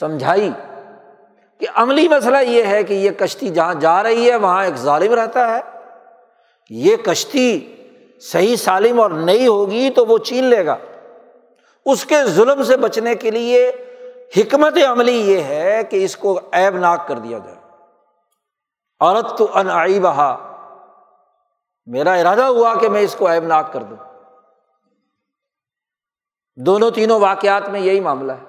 سمجھائی کہ عملی مسئلہ یہ ہے کہ یہ کشتی جہاں جا رہی ہے، وہاں ایک ظالم رہتا ہے۔ یہ کشتی صحیح سالم اور نئی ہوگی تو وہ چین لے گا۔ اس کے ظلم سے بچنے کے لیے حکمت عملی یہ ہے کہ اس کو ایب ناک کر دیا جائے۔ عورت تو ان آئی بہا میرا ارادہ ہوا کہ میں اس کو ایب ناک کر دوں۔ دونوں تینوں واقعات میں یہی معاملہ ہے۔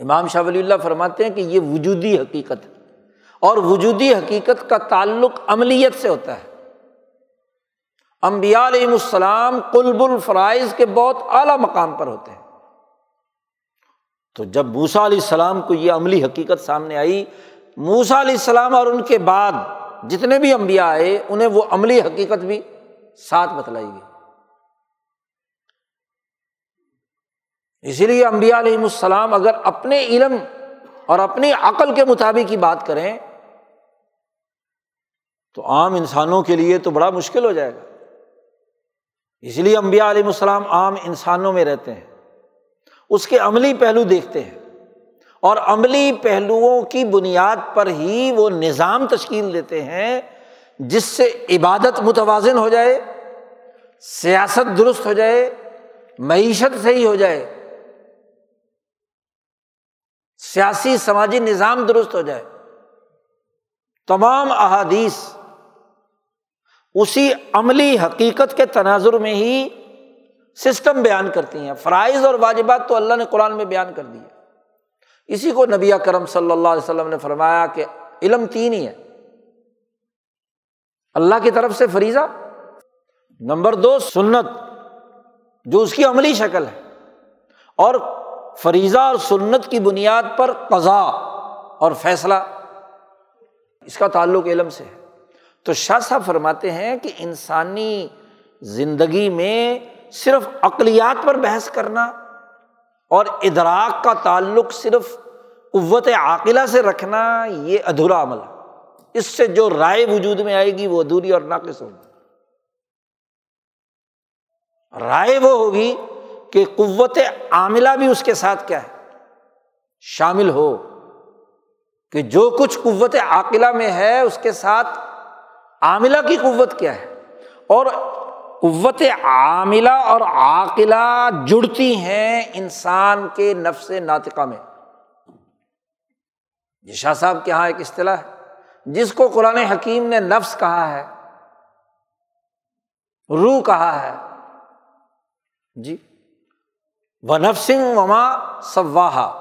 امام شاہ ولی اللہ فرماتے ہیں کہ یہ وجودی حقیقت ہے اور وجودی حقیقت کا تعلق عملیت سے ہوتا ہے۔ امبیا علیہم السلام قلب الفرائض کے بہت اعلیٰ مقام پر ہوتے ہیں۔ تو جب موسا علیہ السلام کو یہ عملی حقیقت سامنے آئی موسا علیہ السلام اور ان کے بعد جتنے بھی امبیا آئے، انہیں وہ عملی حقیقت بھی ساتھ بتلائی گئی۔ اسی لیے امبیا علیہم السلام اگر اپنے علم اور اپنی عقل کے مطابق ہی بات کریں، تو عام انسانوں کے لیے تو بڑا مشکل ہو جائے گا۔ اس لیے امبیا علیہ السلام عام انسانوں میں رہتے ہیں۔ اس کے عملی پہلو دیکھتے ہیں۔ اور عملی پہلوؤں کی بنیاد پر ہی وہ نظام تشکیل دیتے ہیں جس سے عبادت متوازن ہو جائے، سیاست درست ہو جائے، معیشت صحیح ہو جائے، سیاسی سماجی نظام درست ہو جائے۔ تمام احادیث اسی عملی حقیقت کے تناظر میں ہی سسٹم بیان کرتی ہیں۔ فرائض اور واجبات تو اللہ نے قرآن میں بیان کر دیا اسی کو نبی کرم صلی اللہ علیہ وسلم نے فرمایا کہ علم تین ہی ہے۔ اللہ کی طرف سے فریضہ۔ نمبر دو، سنت، جو اس کی عملی شکل ہے۔ اور فریضہ اور سنت کی بنیاد پر قضا اور فیصلہ۔ اس کا تعلق علم سے ہے۔ تو شاہ صاحب فرماتے ہیں کہ انسانی زندگی میں صرف اقلیات پر بحث کرنا اور ادراک کا تعلق صرف قوت عاقلہ سے رکھنا، یہ ادھورا عمل ہے۔ اس سے جو رائے وجود میں آئے گی وہ ادھوری اور ناقص ہوگی۔ رائے وہ ہوگی کہ قوت عاملہ بھی اس کے ساتھ کیا ہے۔ شامل ہو کہ جو کچھ قوت عاقلہ میں ہے اس کے ساتھ عاملہ کی قوت کیا ہے؟ اور قوت عاملہ اور عاقلہ جڑتی ہیں انسان کے نفس ناطقہ میں۔ یہ شاہ صاحب کے یہاں ایک اصطلاح ہے۔ جس کو قرآن حکیم نے نفس کہا ہے، روح کہا ہے۔ جی۔ و نفسنگ وما سواہا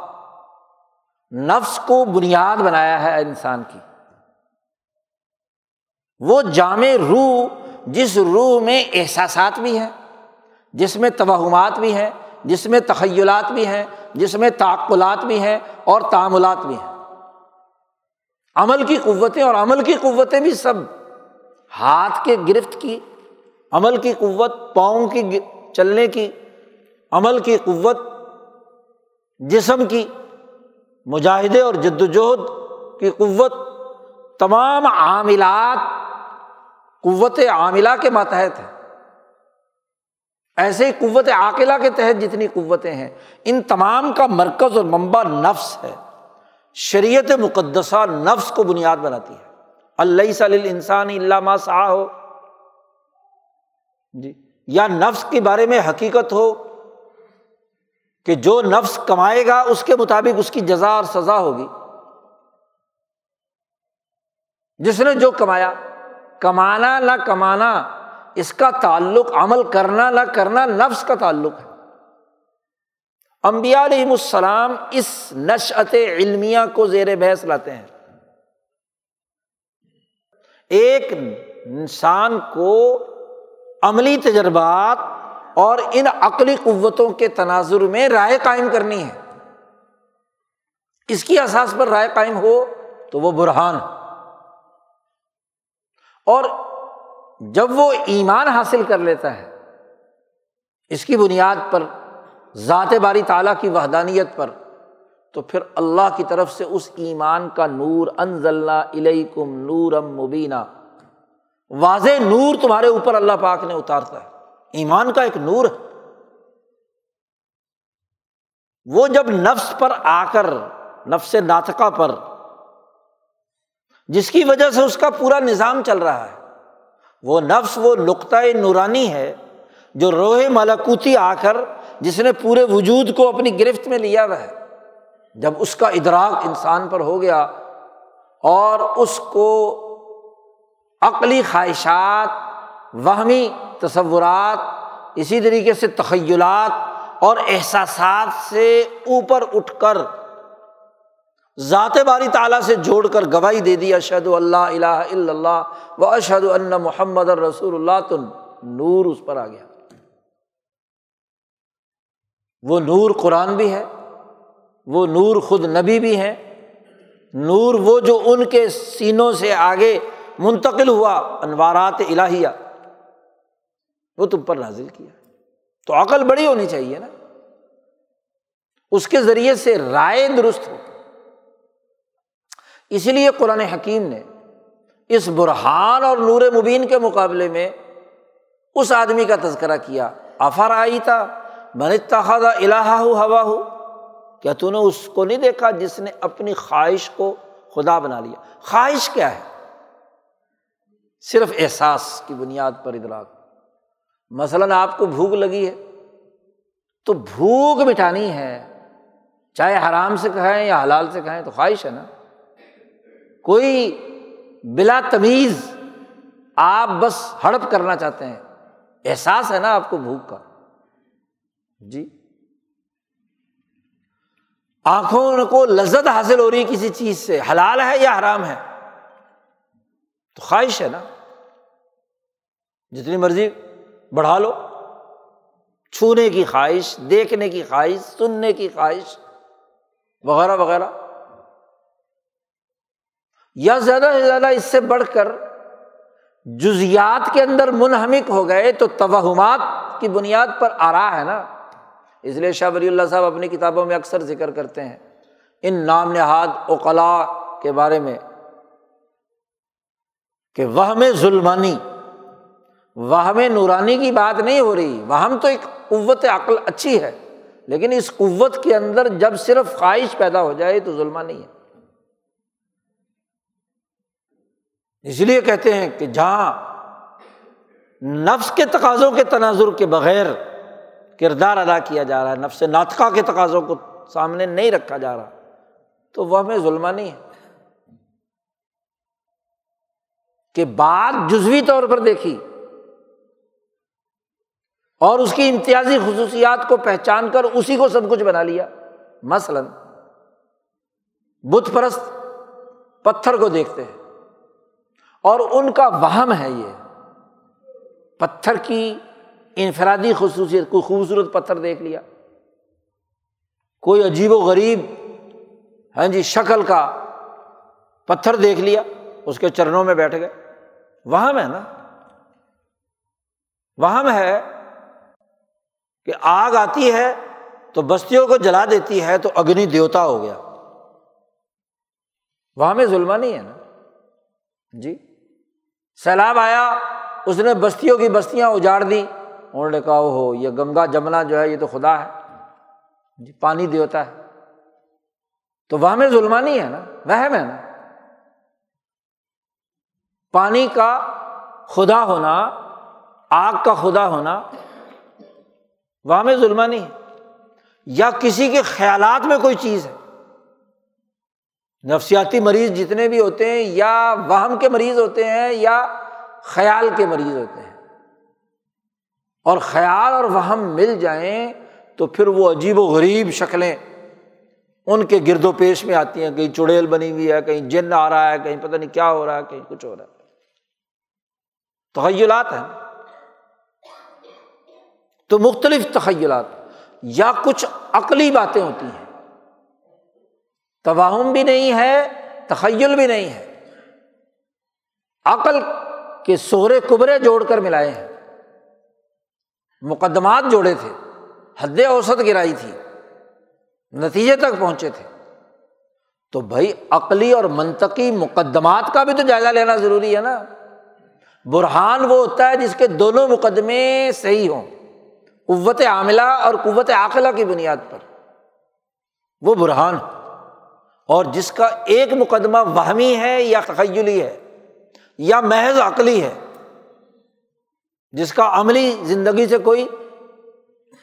نفس کو بنیاد بنایا ہے انسان کی۔ وہ جامع روح جس روح میں احساسات بھی ہیں، جس میں توہمات بھی ہیں، جس میں تخیلات بھی ہیں، جس میں تعقلات بھی ہیں اور تعاملات بھی ہیں۔ عمل کی قوتیں اور عمل کی قوتیں بھی سب ہاتھ کے گرفت کی، عمل کی قوت پاؤں کی چلنے کی، عمل کی قوت جسم کی، مجاہدے اور جد وجہد کی قوت، تمام عاملات قوت عاملہ کے ماتحت ہے ایسے ہی قوت عاقلہ کے تحت جتنی قوتیں ہیں، ان تمام کا مرکز اور منبع نفس ہے۔ شریعت مقدسہ نفس کو بنیاد بناتی ہے۔ اللہ صلی انسان علامہ سا ہو جی یا نفس کے بارے میں حقیقت ہو کہ جو نفس کمائے گا، اس کے مطابق اس کی جزا اور سزا ہوگی۔ جس نے جو کمایا کمانا نہ کمانا، اس کا تعلق عمل کرنا نہ کرنا نفس کا تعلق ہے۔ امبیا علیہم السلام اس نشعت علمیہ کو زیر بحث لاتے ہیں۔ ایک انسان کو عملی تجربات اور ان عقلی قوتوں کے تناظر میں رائے قائم کرنی ہے۔ اس کی احساس پر رائے قائم ہو تو وہ برہان اور جب وہ ایمان حاصل کر لیتا ہے، اس کی بنیاد پر، ذات باری تعالیٰ کی وحدانیت پر، تو پھر اللہ کی طرف سے اس ایمان کا نور علیکم نورم مبینہ واضح نور تمہارے اوپر اللہ پاک نے اتارتا ہے۔ ایمان کا ایک نور ہے۔ وہ جب نفس پر آ کر، نفس ناطقہ پر جس کی وجہ سے اس کا پورا نظام چل رہا ہے۔ وہ نفس، وہ نقطۂ نورانی ہے جو روح ملکوتی آ کر جس نے پورے وجود کو اپنی گرفت میں لیا ہوا ہے۔ جب اس کا ادراک انسان پر ہو گیا اور اس کو عقلی خواہشات، وہمی تصورات، اسی طریقے سے تخیلات اور احساسات سے اوپر اٹھ کر ذات باری تعالیٰ سے جوڑ کر گواہی دے دی اشد اللہ الہ الا اللہ و اشد اللہ محمد رسول اللہ، تو نور اس پر آ گیا۔ وہ نور قرآن بھی ہے، وہ نور خود نبی بھی ہے، نور وہ جو ان کے سینوں سے آگے منتقل ہوا انوارات الہیہ، وہ تم پر نازل کیا۔ تو عقل بڑی ہونی چاہیے نا۔ اس کے ذریعے سے رائے درست ہو۔ اسی لیے قرآن حکیم نے اس برہان اور نور مبین کے مقابلے میں اس آدمی کا تذکرہ کیا۔ آفر آئی تھا من اتخذ الہ ہوا ہو کیا تو نے اس کو نہیں دیکھا جس نے اپنی خواہش کو خدا بنا لیا؟ خواہش کیا ہے؟ صرف احساس کی بنیاد پر ادراک۔ مثلاً آپ کو بھوک لگی ہے، تو بھوک مٹانی ہے، چاہے حرام سے کہیں یا حلال سے کہیں تو خواہش ہے نا۔ کوئی بلا تمیز آپ بس ہڑپ کرنا چاہتے ہیں۔ احساس ہے نا آپ کو بھوک کا۔ جی۔ آنکھوں کو لذت حاصل ہو رہی ہے کسی چیز سے۔ حلال ہے یا حرام ہے؟ تو خواہش ہے نا۔ جتنی مرضی بڑھا لو۔ چھونے کی خواہش، دیکھنے کی خواہش، سننے کی خواہش، وغیرہ وغیرہ۔ یا زیادہ سے زیادہ اس سے بڑھ کر جزیات کے اندر منہمک ہو گئے تو توہمات کی بنیاد پر آ رہا ہے نا۔ اس لیے شاہ ولی اللہ صاحب اپنی کتابوں میں اکثر ذکر کرتے ہیں۔ ان نام نہاد اوقلا کے بارے میں کہ وہ میں ظلمانی وہ میں نورانی کی بات نہیں ہو رہی۔ وہ تو ایک قوت عقل اچھی ہے، لیکن اس قوت کے اندر جب صرف خواہش پیدا ہو جائے تو ظلم نہیں ہے۔ اس لیے کہتے ہیں کہ جہاں نفس کے تقاضوں کے تناظر کے بغیر کردار ادا کیا جا رہا ہے، نفس ناطقہ کے تقاضوں کو سامنے نہیں رکھا جا رہا، تو وہ ہمیں ظلم نہیں ہے۔ کہ بات جزوی طور پر دیکھی اور اس کی امتیازی خصوصیات کو پہچان کر اسی کو سب کچھ بنا لیا۔ مثلاً بت پرست پتھر کو دیکھتے ہیں۔ اور ان کا وہم ہے یہ۔ پتھر کی انفرادی خصوصیت، کوئی خوبصورت پتھر دیکھ لیا۔ کوئی عجیب و غریب ہاں جی شکل کا پتھر دیکھ لیا، اس کے چرنوں میں بیٹھ گئے۔ وہم ہے نا۔ وہم ہے کہ آگ آتی ہے تو بستیوں کو جلا دیتی ہے تو اگنی دیوتا ہو گیا۔ وہاں میں ظلم نہیں ہے نا۔ جی۔ سیلاب آیا، اس نے بستیوں کی بستیاں اجاڑ دی انہوں نے کہا ہو یہ گنگا جمنا جو ہے، یہ تو خدا ہے۔ جی پانی دیوتا ہے۔ تو وہ میں ظلم نہیں ہے نا وہ ہے نا۔ پانی کا خدا ہونا، آگ کا خدا ہونا وہاں میں ظلم نہیں ہے۔ یا کسی کے خیالات میں کوئی چیز ہے۔ نفسیاتی مریض جتنے بھی ہوتے ہیں، یا وہم کے مریض ہوتے ہیں، یا خیال کے مریض ہوتے ہیں۔ اور خیال اور وہم مل جائیں تو پھر وہ عجیب و غریب شکلیں ان کے گرد و پیش میں آتی ہیں۔ کہیں چڑیل بنی ہوئی ہے، کہیں جن آ رہا ہے، کہیں پتہ نہیں کیا ہو رہا ہے، کہیں کچھ ہو رہا ہے۔ تخیلات ہیں۔ تو مختلف تخیلات یا کچھ عقلی باتیں ہوتی ہیں۔ توہم بھی نہیں ہے، تخیل بھی نہیں ہے۔ عقل کے سہرے کبرے جوڑ کر ملائے ہیں۔ مقدمات جوڑے تھے، حد اوسط گرائی تھی، نتیجے تک پہنچے تھے۔ تو بھائی عقلی اور منطقی مقدمات کا بھی تو جائزہ لینا ضروری ہے نا۔ برہان وہ ہوتا ہے جس کے دونوں مقدمے صحیح ہوں، قوت عاملہ اور قوت عاقلہ کی بنیاد پر۔ وہ برہان۔ اور جس کا ایک مقدمہ وہمی ہے یا تخیلی ہے یا محض عقلی ہے، جس کا عملی زندگی سے کوئی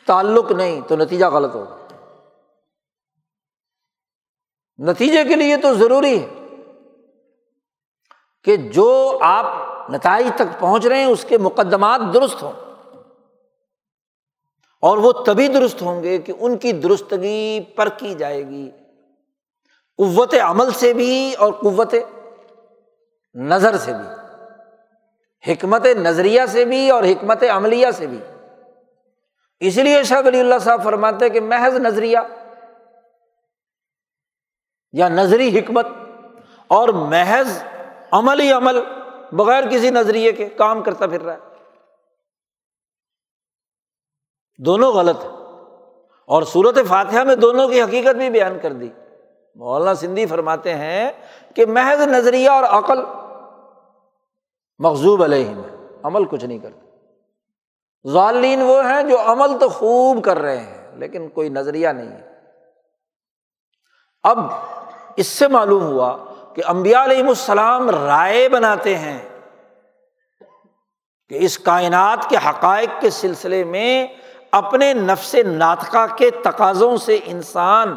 تعلق نہیں، تو نتیجہ غلط ہوگا۔ نتیجے کے لیے تو ضروری ہے کہ جو آپ نتائج تک پہنچ رہے ہیں، اس کے مقدمات درست ہوں۔ اور وہ تبھی درست ہوں گے کہ ان کی درستگی پر کی جائے گی۔ قوت عمل سے بھی اور قوت نظر سے بھی، حکمت نظریہ سے بھی اور حکمت عملیہ سے بھی۔ اس لیے شاہ ولی اللہ صاحب فرماتے کہ محض نظریہ یا نظری حکمت اور محض عملی عمل بغیر کسی نظریے کے کام کرتا پھر رہا ہے۔ دونوں غلط اور صورت فاتحہ میں دونوں کی حقیقت بھی بیان کر دی۔ مولانا سندھی فرماتے ہیں کہ محض نظریہ اور عقل مغزوب علیہ میں عمل کچھ نہیں کرتے۔ ظالین وہ ہیں جو عمل تو خوب کر رہے ہیں، لیکن کوئی نظریہ نہیں ہے۔ اب اس سے معلوم ہوا کہ امبیا علیہم السلام رائے بناتے ہیں کہ اس کائنات کے حقائق کے سلسلے میں اپنے نفس ناطقہ کے تقاضوں سے انسان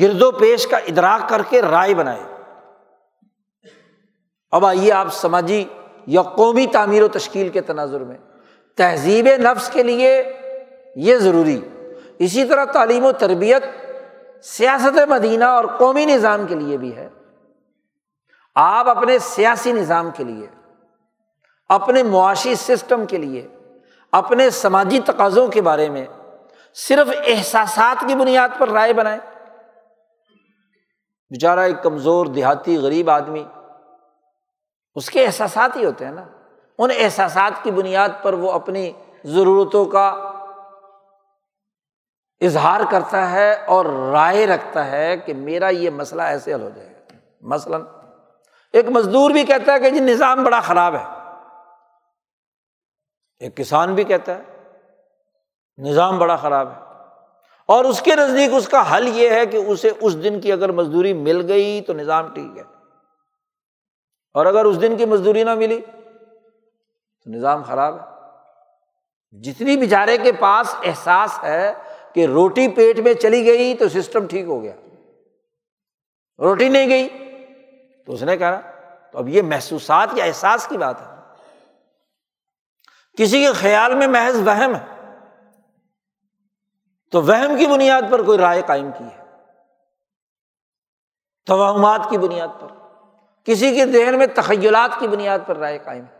گرد و پیش کا ادراک کر کے رائے بنائے۔ اب آئیے آپ سماجی یا قومی تعمیر و تشکیل کے تناظر میں۔ تہذیب نفس کے لیے یہ ضروری۔ اسی طرح تعلیم و تربیت سیاست مدینہ اور قومی نظام کے لیے بھی ہے۔ آپ اپنے سیاسی نظام کے لیے، اپنے معاشی سسٹم کے لیے، اپنے سماجی تقاضوں کے بارے میں صرف احساسات کی بنیاد پر رائے بنائیں۔ بیچارہ ایک کمزور دیہاتی غریب آدمی، اس کے احساسات ہی ہوتے ہیں نا۔ ان احساسات کی بنیاد پر وہ اپنی ضرورتوں کا اظہار کرتا ہے اور رائے رکھتا ہے کہ میرا یہ مسئلہ ایسے حل ہو جائے گا۔ مثلاً، ایک مزدور بھی کہتا ہے کہ جی نظام بڑا خراب ہے۔ ایک کسان بھی کہتا ہے، نظام بڑا خراب ہے۔ اور اس کے نزدیک اس کا حل یہ ہے کہ اسے اس دن کی اگر مزدوری مل گئی تو نظام ٹھیک ہے۔ اور اگر اس دن کی مزدوری نہ ملی تو نظام خراب ہے۔ جتنی بیچارے کے پاس احساس ہے کہ روٹی پیٹ میں چلی گئی تو سسٹم ٹھیک ہو گیا۔ روٹی نہیں گئی تو اس نے کہا تو اب یہ محسوسات یا احساس کی بات ہے۔ کسی کے خیال میں محض وہم ہے۔ تو وہم کی بنیاد پر کوئی رائے قائم کی ہے؟ توہمات کی بنیاد پر۔ کسی کے ذہن میں تخیلات کی بنیاد پر رائے قائم۔ ہے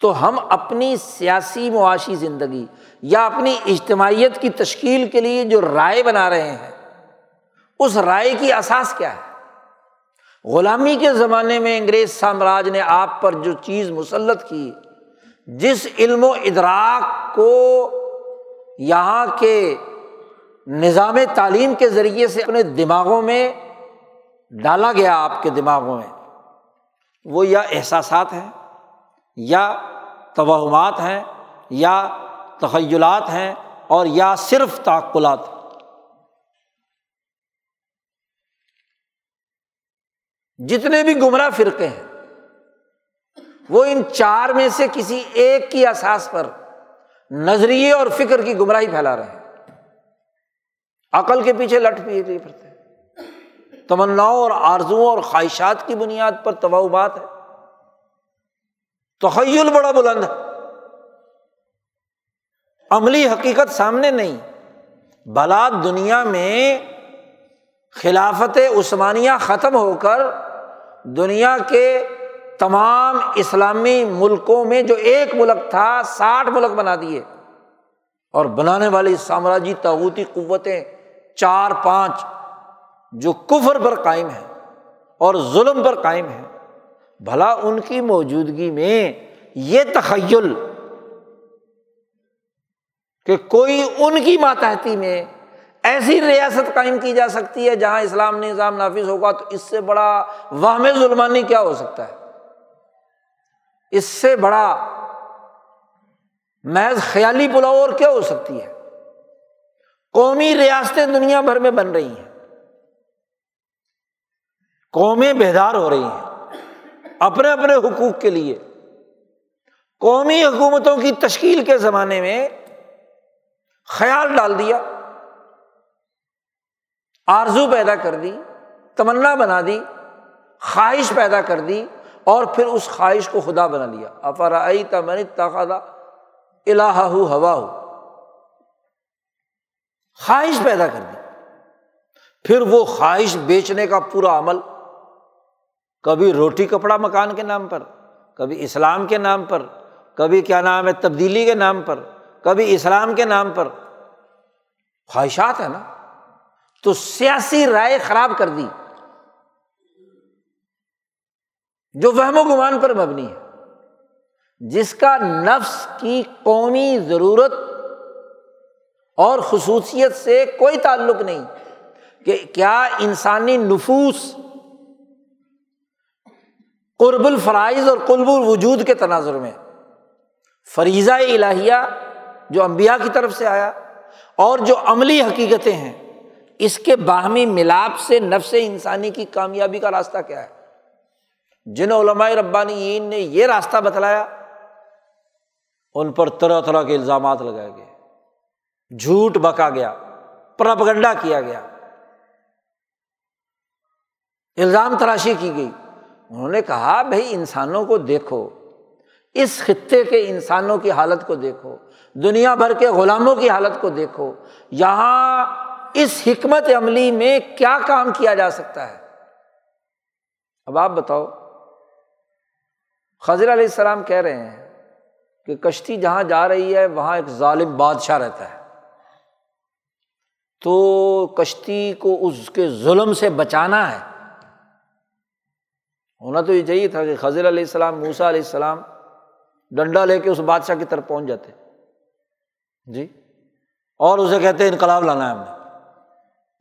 تو ہم اپنی سیاسی معاشی زندگی یا اپنی اجتماعیت کی تشکیل کے لیے جو رائے بنا رہے ہیں، اس رائے کی اساس کیا ہے؟ غلامی کے زمانے میں انگریز سامراج نے آپ پر جو چیز مسلط کی، جس علم و ادراک کو یہاں کے نظام تعلیم کے ذریعے سے اپنے دماغوں میں ڈالا گیا آپ کے دماغوں میں۔ وہ یا احساسات ہیں، یا توہمات ہیں، یا تخیلات ہیں، اور یا صرف تعقلات۔ جتنے بھی گمراہ فرقے ہیں، وہ ان چار میں سے کسی ایک کی احساس پر نظریے اور فکر کی گمراہی پھیلا رہے ہیں۔ عقل کے پیچھے لٹ پیے پھرتے تمناؤں اور آرزو اور خواہشات کی بنیاد پر توہمات ہے تخیل بڑا بلند ہے۔ عملی حقیقت سامنے نہیں۔ بلا دنیا میں خلافت عثمانیہ ختم ہو کر دنیا کے تمام اسلامی ملکوں میں جو ایک ملک تھا، ساٹھ ملک بنا دیے۔ اور بنانے والی سامراجی تعوتی قوتیں چار پانچ جو کفر پر قائم ہے اور ظلم پر قائم ہے بھلا ان کی موجودگی میں یہ تخیل کہ کوئی ان کی ماتحتی میں ایسی ریاست قائم کی جا سکتی ہے جہاں اسلام نظام نافذ ہوگا تو اس سے بڑا واہم ظلمانی کیا ہو سکتا ہے؟ اس سے بڑا محض خیالی پلاؤ اور کیا ہو سکتی ہے؟ قومی ریاستیں دنیا بھر میں بن رہی ہیں۔ قومیں بیدار ہو رہی ہیں۔ اپنے اپنے حقوق کے لیے۔ قومی حکومتوں کی تشکیل کے زمانے میں خیال ڈال دیا۔ آرزو پیدا کر دی۔ تمنا بنا دی۔ خواہش پیدا کر دی۔ اور پھر اس خواہش کو خدا بنا لیا۔ افرائی تمن تقاضا الہ ہوا ہو خواہش پیدا کر دی۔ پھر وہ خواہش بیچنے کا پورا عمل۔ کبھی روٹی کپڑا مکان کے نام پر، کبھی اسلام کے نام پر، کبھی کیا نام ہے، تبدیلی کے نام پر، کبھی اسلام کے نام پر۔ خواہشات ہے نا۔ تو سیاسی رائے خراب کر دی۔ جو وہم و گمان پر مبنی ہے۔ جس کا نفس کی قومی ضرورت اور خصوصیت سے کوئی تعلق نہیں کہ کیا انسانی نفوس قرب الفرائض اور قلب الوجود کے تناظر میں فریضہ الہیہ جو امبیا کی طرف سے آیا اور جو عملی حقیقتیں ہیں، اس کے باہمی ملاپ سے نفس انسانی کی کامیابی کا راستہ کیا ہے؟ جن علماء ربانی نے یہ راستہ بتلایا، ان پر طرح طرح کے الزامات لگائے گئے۔ جھوٹ بکا گیا پرپگنڈا کیا گیا۔ الزام تراشی کی گئی۔ انہوں نے کہا بھائی انسانوں کو دیکھو، اس خطے کے انسانوں کی حالت کو دیکھو، دنیا بھر کے غلاموں کی حالت کو دیکھو۔ یہاں اس حکمت عملی میں کیا کام کیا جا سکتا ہے؟ اب آپ بتاؤ خضر علیہ السلام کہہ رہے ہیں کہ کشتی جہاں جا رہی ہے، وہاں ایک ظالم بادشاہ رہتا ہے۔ تو کشتی کو اس کے ظلم سے بچانا ہے۔ ہونا تو یہ چاہیے تھا کہ خضر علیہ السلام موسا علیہ السلام ڈنڈا لے کے اس بادشاہ کی طرف پہنچ جاتے۔ جی؟ اور اسے کہتے ہیں، انقلاب لانا ہے ہم نے۔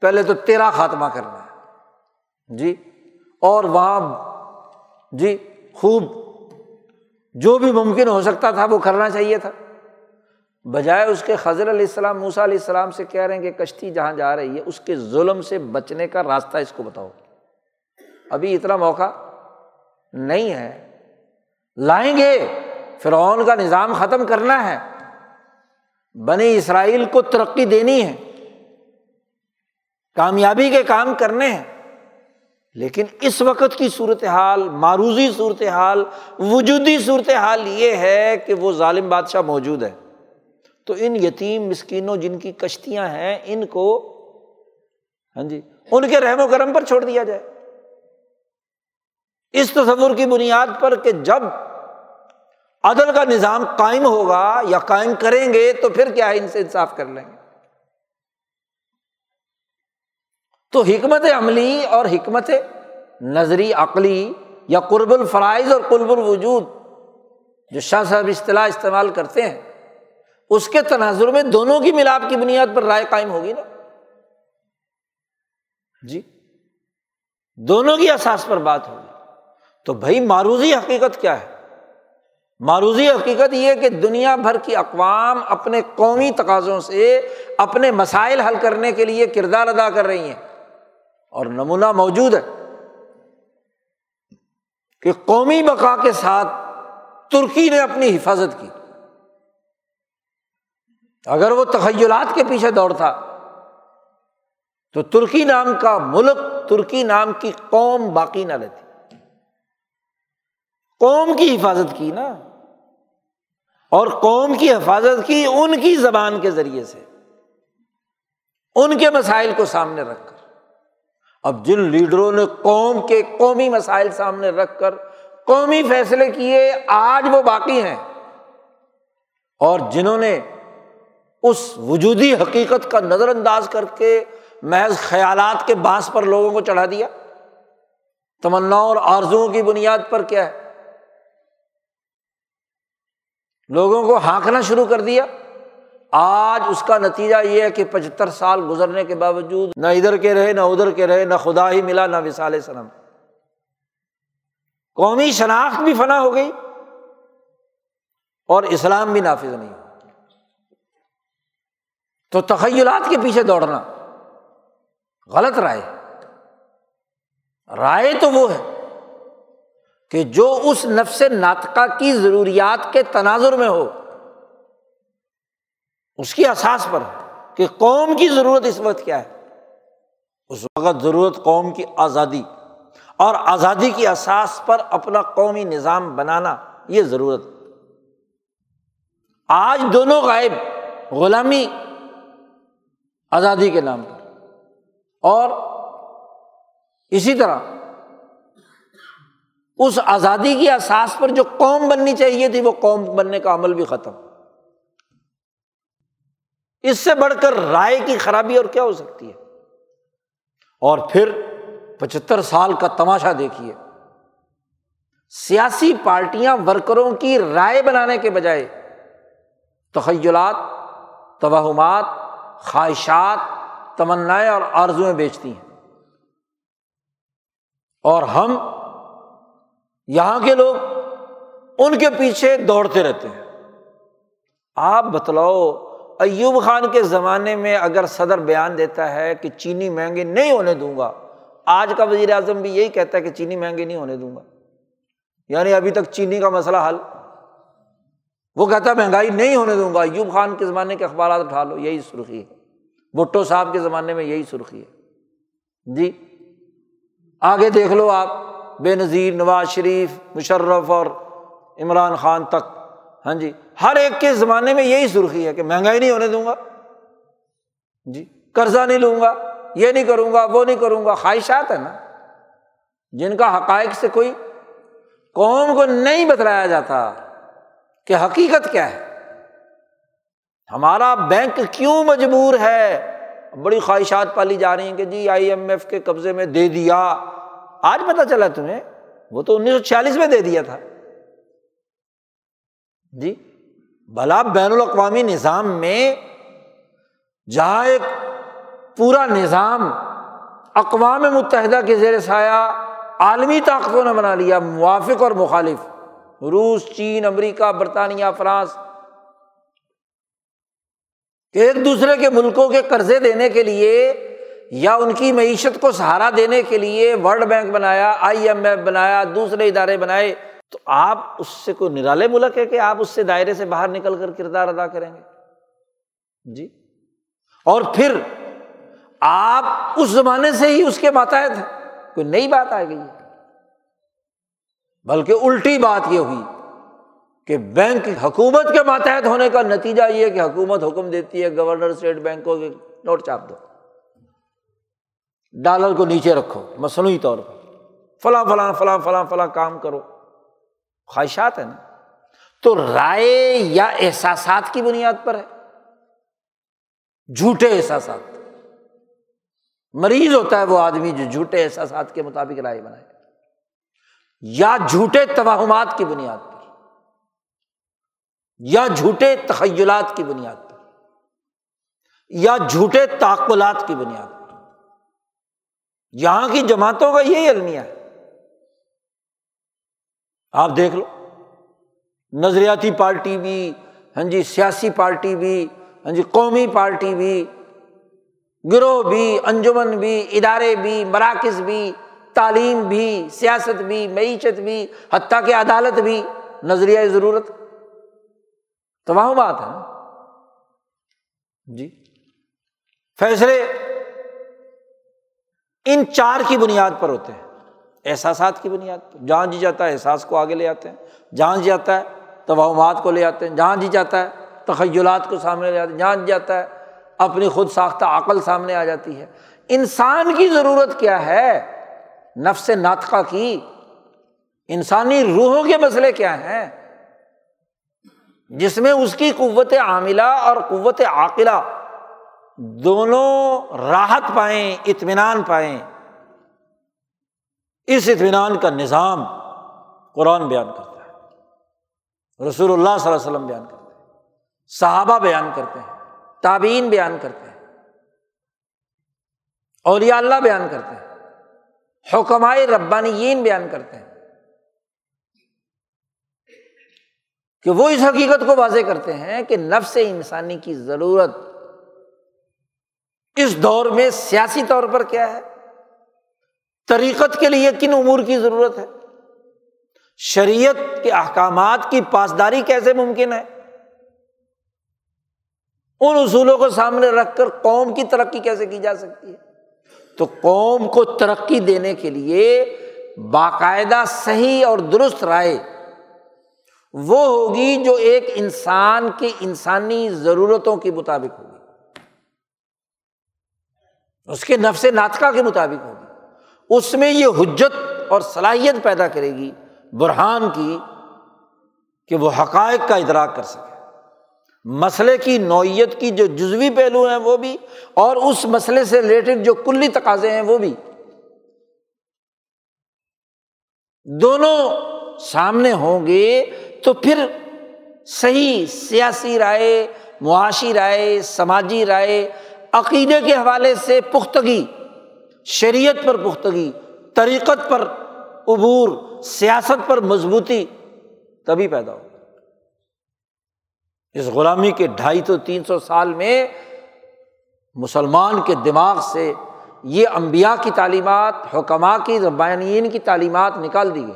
پہلے تو تیرا خاتمہ کرنا ہے۔ جی؟ اور وہاں جی خوب جو بھی ممکن ہو سکتا تھا وہ کرنا چاہیے تھا۔ بجائے اس کے خضر علیہ السلام موسا علیہ السلام سے کہہ رہے ہیں کہ کشتی جہاں جا رہی ہے، اس کے ظلم سے بچنے کا راستہ اس کو بتاؤ۔ ابھی اتنا موقع نہیں ہے۔ لائیں گے۔ فرعون کا نظام ختم کرنا ہے۔ بنی اسرائیل کو ترقی دینی ہے۔ کامیابی کے کام کرنے ہیں۔ لیکن اس وقت کی صورت حال معروضی صورت حال وجودی صورت حال یہ ہے کہ وہ ظالم بادشاہ موجود ہے۔ تو ان یتیم مسکینوں جن کی کشتیاں ہیں، ان کو ہاں جی ان کے رحم و کرم پر چھوڑ دیا جائے۔ اس تصور کی بنیاد پر کہ جب عدل کا نظام قائم ہوگا یا قائم کریں گے تو پھر کیا ہے؟ ان سے انصاف کر لیں گے۔ تو حکمت عملی اور حکمت نظری عقلی یا قرب الفرائض اور قرب الوجود جو شاہ صاحب اصطلاح استعمال کرتے ہیں، اس کے تناظر میں دونوں کی ملاپ کی بنیاد پر رائے قائم ہوگی نا؟ جی دونوں کی احساس پر بات ہوگی۔ تو بھائی، معروضی حقیقت کیا ہے؟ معروضی حقیقت یہ کہ دنیا بھر کی اقوام اپنے قومی تقاضوں سے اپنے مسائل حل کرنے کے لیے کردار ادا کر رہی ہیں۔ اور نمونہ موجود ہے کہ قومی بقا کے ساتھ ترکی نے اپنی حفاظت کی۔ اگر وہ تخیلات کے پیچھے دوڑتا تو ترکی نام کا ملک ترکی نام کی قوم باقی نہ رہتی۔ قوم کی حفاظت کی نا۔ اور قوم کی حفاظت کی ان کی زبان کے ذریعے سے، ان کے مسائل کو سامنے رکھ کر۔ اب جن لیڈروں نے قوم کے قومی مسائل سامنے رکھ کر قومی فیصلے کیے، آج وہ باقی ہیں۔ اور جنہوں نے اس وجودی حقیقت کا نظر انداز کر کے محض خیالات کے بانس پر لوگوں کو چڑھا دیا۔ تمنا اور آرزوؤں کی بنیاد پر کیا ہے؟ لوگوں کو ہانکنا شروع کر دیا۔ آج اس کا نتیجہ یہ ہے کہ پچہتر سال گزرنے کے باوجود نہ ادھر کے رہے، نہ ادھر کے رہے، نہ خدا ہی ملا، نہ وسال سنم قومی شناخت بھی فنا ہو گئی اور اسلام بھی نافذ نہیں ہو تو تخیلات کے پیچھے دوڑنا غلط رائے رائے تو وہ ہے کہ جو اس نفس ناطقہ کی ضروریات کے تناظر میں ہو اس کی احساس پر کہ قوم کی ضرورت اس وقت کیا ہے۔ اس وقت ضرورت قوم کی آزادی اور آزادی کی احساس پر اپنا قومی نظام بنانا یہ ضرورت۔ آج دونوں غائب، غلامی آزادی کے نام پر۔ اور اسی طرح اس آزادی کی احساس پر جو قوم بننی چاہیے تھی، وہ قوم بننے کا عمل بھی ختم۔ اس سے بڑھ کر رائے کی خرابی اور کیا ہو سکتی ہے؟ اور پھر پچہتر سال کا تماشا دیکھیے۔ سیاسی پارٹیاں ورکروں کی رائے بنانے کے بجائے تخیلات، توہمات، خواہشات، تمنائیں اور آرزویں بیچتی ہیں۔ اور ہم یہاں کے لوگ ان کے پیچھے دوڑتے رہتے ہیں۔ آپ بتلاؤ ایوب خان کے زمانے میں اگر صدر بیان دیتا ہے کہ چینی مہنگی نہیں ہونے دوں گا، آج کا وزیر اعظم بھی یہی کہتا ہے کہ چینی مہنگی نہیں ہونے دوں گا۔ یعنی ابھی تک چینی کا مسئلہ حل۔ وہ کہتا ہے مہنگائی نہیں ہونے دوں گا۔ ایوب خان کے زمانے کے اخبارات اٹھا لو، یہی سرخی ہے۔ بھٹو صاحب کے زمانے میں یہی سرخی ہے۔ جی آگے دیکھ لو آپ، بے نظیر، نواز شریف، مشرف اور عمران خان تک۔ ہاں جی ہر ایک کے زمانے میں یہی سرخی ہے کہ مہنگائی نہیں ہونے دوں گا جی قرضہ نہیں لوں گا، یہ نہیں کروں گا، وہ نہیں کروں گا، خواہشات ہے نا۔ جن کا حقائق سے کوئی قوم کو نہیں بتلایا جاتا کہ حقیقت کیا ہے۔ ہمارا بینک کیوں مجبور ہے؟ بڑی خواہشات پالی جا رہی ہیں کہ جی آئی ایم ایف کے قبضے میں دے دیا۔ آج پتا چلا تمہیں، وہ تو انیس سو چھیالیس میں دے دیا تھا۔ جی بھلا بین الاقوامی نظام میں جہاں ایک پورا نظام اقوام متحدہ کے زیر سایہ عالمی طاقتوں نے بنا لیا، موافق اور مخالف، روس، چین، امریکہ، برطانیہ، فرانس ایک دوسرے کے ملکوں کے قرضے دینے کے لیے یا ان کی معیشت کو سہارا دینے کے لیے ورلڈ بینک بنایا، آئی ایم ایف بنایا، دوسرے ادارے بنائے۔ تو آپ اس سے کوئی نرالے ملک ہے کہ آپ اس سے دائرے سے باہر نکل کر کردار ادا کریں گے؟ جی۔ اور پھر آپ اس زمانے سے ہی اس کے ماتحت ہیں۔ کوئی نئی بات آ گئی بلکہ الٹی بات یہ ہوئی کہ بینک حکومت کے ماتحت ہونے کا نتیجہ یہ کہ حکومت حکم دیتی ہے، گورنر اسٹیٹ بینکوں کے نوٹ چاپ دو۔ ڈالر کو نیچے رکھو مصنوعی طور پر۔ فلاں فلاں فلاں فلاں فلاں کام کرو۔ خواہشات ہے نا۔ تو رائے یا احساسات کی بنیاد پر ہے۔ جھوٹے احساسات۔ مریض ہوتا ہے وہ آدمی جو جھوٹے احساسات کے مطابق رائے بنائے۔ یا جھوٹے توہمات کی بنیاد پر۔ یا جھوٹے تخیلات کی بنیاد پر۔ یا جھوٹے تعقلات کی بنیاد پر۔ یہاں کی جماعتوں کا یہی المیہ ہے۔ آپ دیکھ لو۔ نظریاتی پارٹی بھی ہاں جی سیاسی پارٹی بھی ہاں جی قومی پارٹی بھی، گروہ بھی، انجمن بھی، ادارے بھی، مراکز بھی، تعلیم بھی، سیاست بھی، معیشت بھی، حتیٰ کہ عدالت بھی۔ نظریہ ضرورت۔ تمام بات ہے جی۔ فیصلے ان چار کی بنیاد پر ہوتے ہیں۔ احساسات کی بنیاد پر جہاں جی جاتا ہے، احساس کو آگے لے آتے ہیں۔ جہاں جی جاتا ہے، توہمات کو لے آتے ہیں۔ جہاں جی جاتا ہے، تخیلات کو سامنے لے آتے ہیں۔ جہاں جی جاتا ہے، اپنی خود ساختہ عقل سامنے آ جاتی ہے۔ انسان کی ضرورت کیا ہے؟ نفس ناطقہ کی۔ انسانی روحوں کے مسئلے کیا ہیں؟ جس میں اس کی قوت عاملہ اور قوت عاقلہ دونوں راحت پائیں، اطمینان پائیں۔ اس اطمینان کا نظام قرآن بیان کرتا ہے۔ رسول اللہ صلی اللہ علیہ وسلم بیان کرتے ہیں۔ صحابہ بیان کرتے ہیں۔ تابعین بیان کرتے ہیں۔ اولیاء اللہ بیان کرتے ہیں۔ حکمائے ربانیین بیان کرتے ہیں۔ کہ وہ اس حقیقت کو واضح کرتے ہیں کہ نفس انسانی کی ضرورت اس دور میں سیاسی طور پر کیا ہے؟ طریقت کے لیے کن امور کی ضرورت ہے؟ شریعت کے احکامات کی پاسداری کیسے ممکن ہے؟ ان اصولوں کو سامنے رکھ کر قوم کی ترقی کیسے کی جا سکتی ہے؟ تو قوم کو ترقی دینے کے لیے باقاعدہ صحیح اور درست رائے وہ ہوگی جو ایک انسان کی انسانی ضرورتوں کے مطابق ہوگی۔ اس کے نفس ناطقہ کے مطابق ہوگی۔ اس میں یہ حجت اور صلاحیت پیدا کرے گی برہان کی کہ وہ حقائق کا ادراک کر سکے۔ مسئلے کی نوعیت کی جو جزوی پہلو ہیں وہ بھی اور اس مسئلے سے ریلیٹڈ جو کلی تقاضے ہیں وہ بھی۔ دونوں سامنے ہوں گے تو پھر صحیح سیاسی رائے، معاشی رائے، سماجی رائے، عقیدے کے حوالے سے پختگی شریعت پر پختگی، طریقت پر عبور، سیاست پر مضبوطی، تبھی پیدا ہو اس غلامی کے ڈھائی تو تین سو سال میں مسلمان کے دماغ سے یہ امبیا کی تعلیمات حکمہ کی ربانین کی تعلیمات نکال دی گئی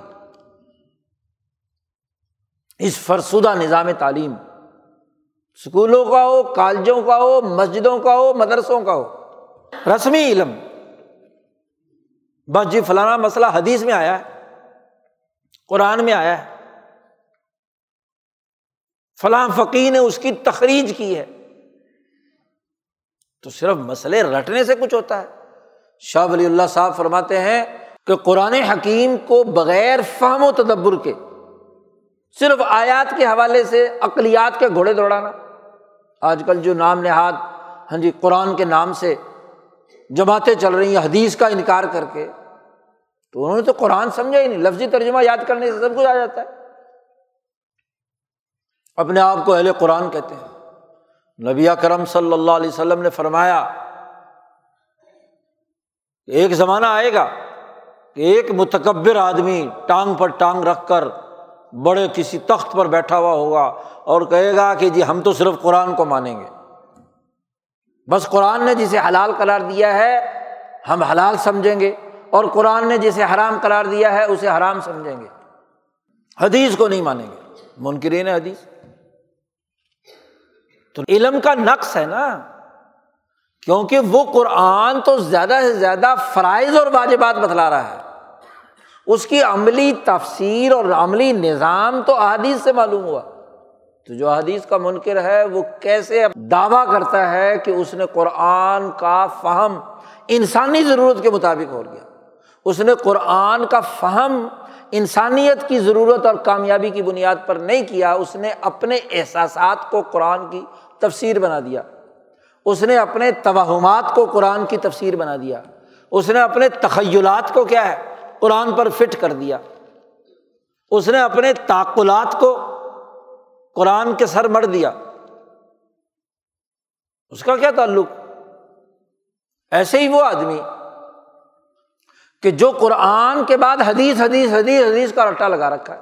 اس فرسودہ نظام تعلیم اسکولوں کا ہو، کالجوں کا ہو، مسجدوں کا ہو، مدرسوں کا ہو، رسمی علم بس جی فلانا مسئلہ حدیث میں آیا ہے، قرآن میں آیا ہے۔ فلاں فقی نے اس کی تخریج کی ہے۔ تو صرف مسئلے رٹنے سے کچھ ہوتا ہے۔ شاہ ولی اللہ صاحب فرماتے ہیں کہ قرآن حکیم کو بغیر فہم و تدبر کے، صرف آیات کے حوالے سے اقلیات کے گھوڑے دوڑانا۔ آج کل جو نام نہاد ہاں جی قرآن کے نام سے جماعتیں چل رہی ہیں، حدیث کا انکار کر کے، تو انہوں نے تو قرآن سمجھا ہی نہیں، لفظی ترجمہ یاد کرنے سے سب کچھ آ جاتا ہے۔ اپنے آپ کو اہل قرآن کہتے ہیں۔ نبی کرم صلی اللہ علیہ وسلم نے فرمایا ایک زمانہ آئے گا کہ ایک متکبر آدمی ٹانگ پر ٹانگ رکھ کر بڑے کسی تخت پر بیٹھا ہوا ہوگا اور کہے گا کہ جی ہم تو صرف قرآن کو مانیں گے۔ بس قرآن نے جسے حلال قرار دیا ہے، ہم حلال سمجھیں گے، اور قرآن نے جسے حرام قرار دیا ہے، اسے حرام سمجھیں گے۔ حدیث کو نہیں مانیں گے۔ منکرین حدیث۔ تو علم کا نقص ہے نا۔ کیونکہ وہ قرآن تو زیادہ سے زیادہ فرائض اور واجبات بتلا رہا ہے۔ اس کی عملی تفسیر اور عملی نظام تو احادیث سے معلوم ہوا۔ تو جو حدیث کا منکر ہے وہ کیسے دعویٰ کرتا ہے کہ اس نے قرآن کا فہم انسانی ضرورت کے مطابق ہو گیا؟ اس نے قرآن کا فہم انسانیت کی ضرورت اور کامیابی کی بنیاد پر نہیں کیا، اس نے اپنے احساسات کو قرآن کی تفسیر بنا دیا۔ اس نے اپنے توہمات کو قرآن کی تفسیر بنا دیا۔ اس نے اپنے تخیلات کو کیا ہے؟ قرآن پر فٹ کر دیا۔ اس نے اپنے تعقلات کو قرآن کے سر مر دیا۔ اس کا کیا تعلق؟ ایسے ہی وہ آدمی کہ جو قرآن کے بعد حدیث حدیث حدیث حدیث کا رٹا لگا رکھا ہے۔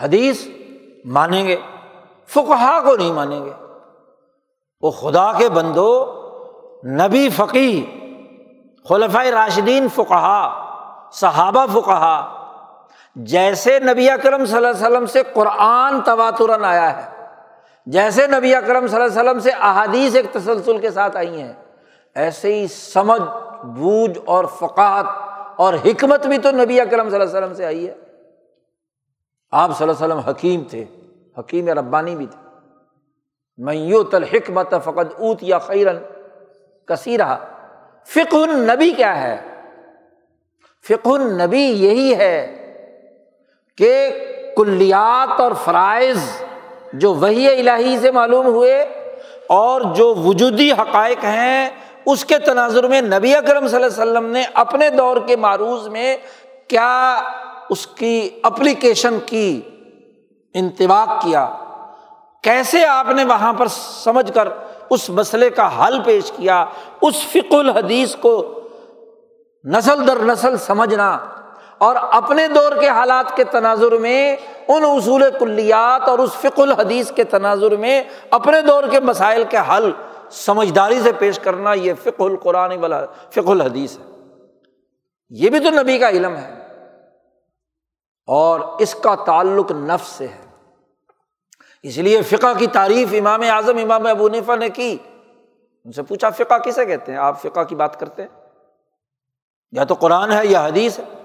حدیث مانیں گے فکہ کو نہیں مانیں گے۔ وہ خدا کے بندو، نبی فقی خلفۂ راشدین فکہ صحابہ فکہ جیسے نبی اکرم صلی اللہ علیہ وسلم سے قرآن تواترن آیا ہے، جیسے نبی اکرم صلی اللہ علیہ وسلم سے احادیث ایک تسلسل کے ساتھ آئی ہیں، ایسے ہی سمجھ، بوجھ اور فقات اور حکمت بھی تو نبی اکرم صلی اللہ علیہ وسلم سے آئی ہے۔ آپ صلی اللہ علیہ وسلم حکیم تھے، حکیم ربانی بھی تھے۔ میو تل حکمت فقط اوت یا خیرن کثیر فک النبی کیا ہے؟ فک النبی یہی ہے کہ کلیات اور فرائض جو وہی الہی سے معلوم ہوئے اور جو وجودی حقائق ہیں، اس کے تناظر میں نبی اکرم صلی اللہ علیہ وسلم نے اپنے دور کے معروض میں کیا اس کی اپلیکیشن کی انتباق کیا۔ کیسے آپ نے وہاں پر سمجھ کر اس مسئلے کا حل پیش کیا، اس فک الحدیث کو نسل در نسل سمجھنا اور اپنے دور کے حالات کے تناظر میں، ان اصول کلیات اور اس فک الحدیث کے تناظر میں اپنے دور کے مسائل کے حل سمجھداری سے پیش کرنا یہ فک القرآن والا فک الحدیث ہے۔ یہ بھی تو نبی کا علم ہے۔ اور اس کا تعلق نفس سے ہے۔ اس لیے فقہ کی تعریف امام اعظم، امام ابو نفا نے کی۔ ان سے پوچھا، فقہ کسے کہتے ہیں؟ آپ فقہ کی بات کرتے ہیں؟ یا تو قرآن ہے یا حدیث ہے۔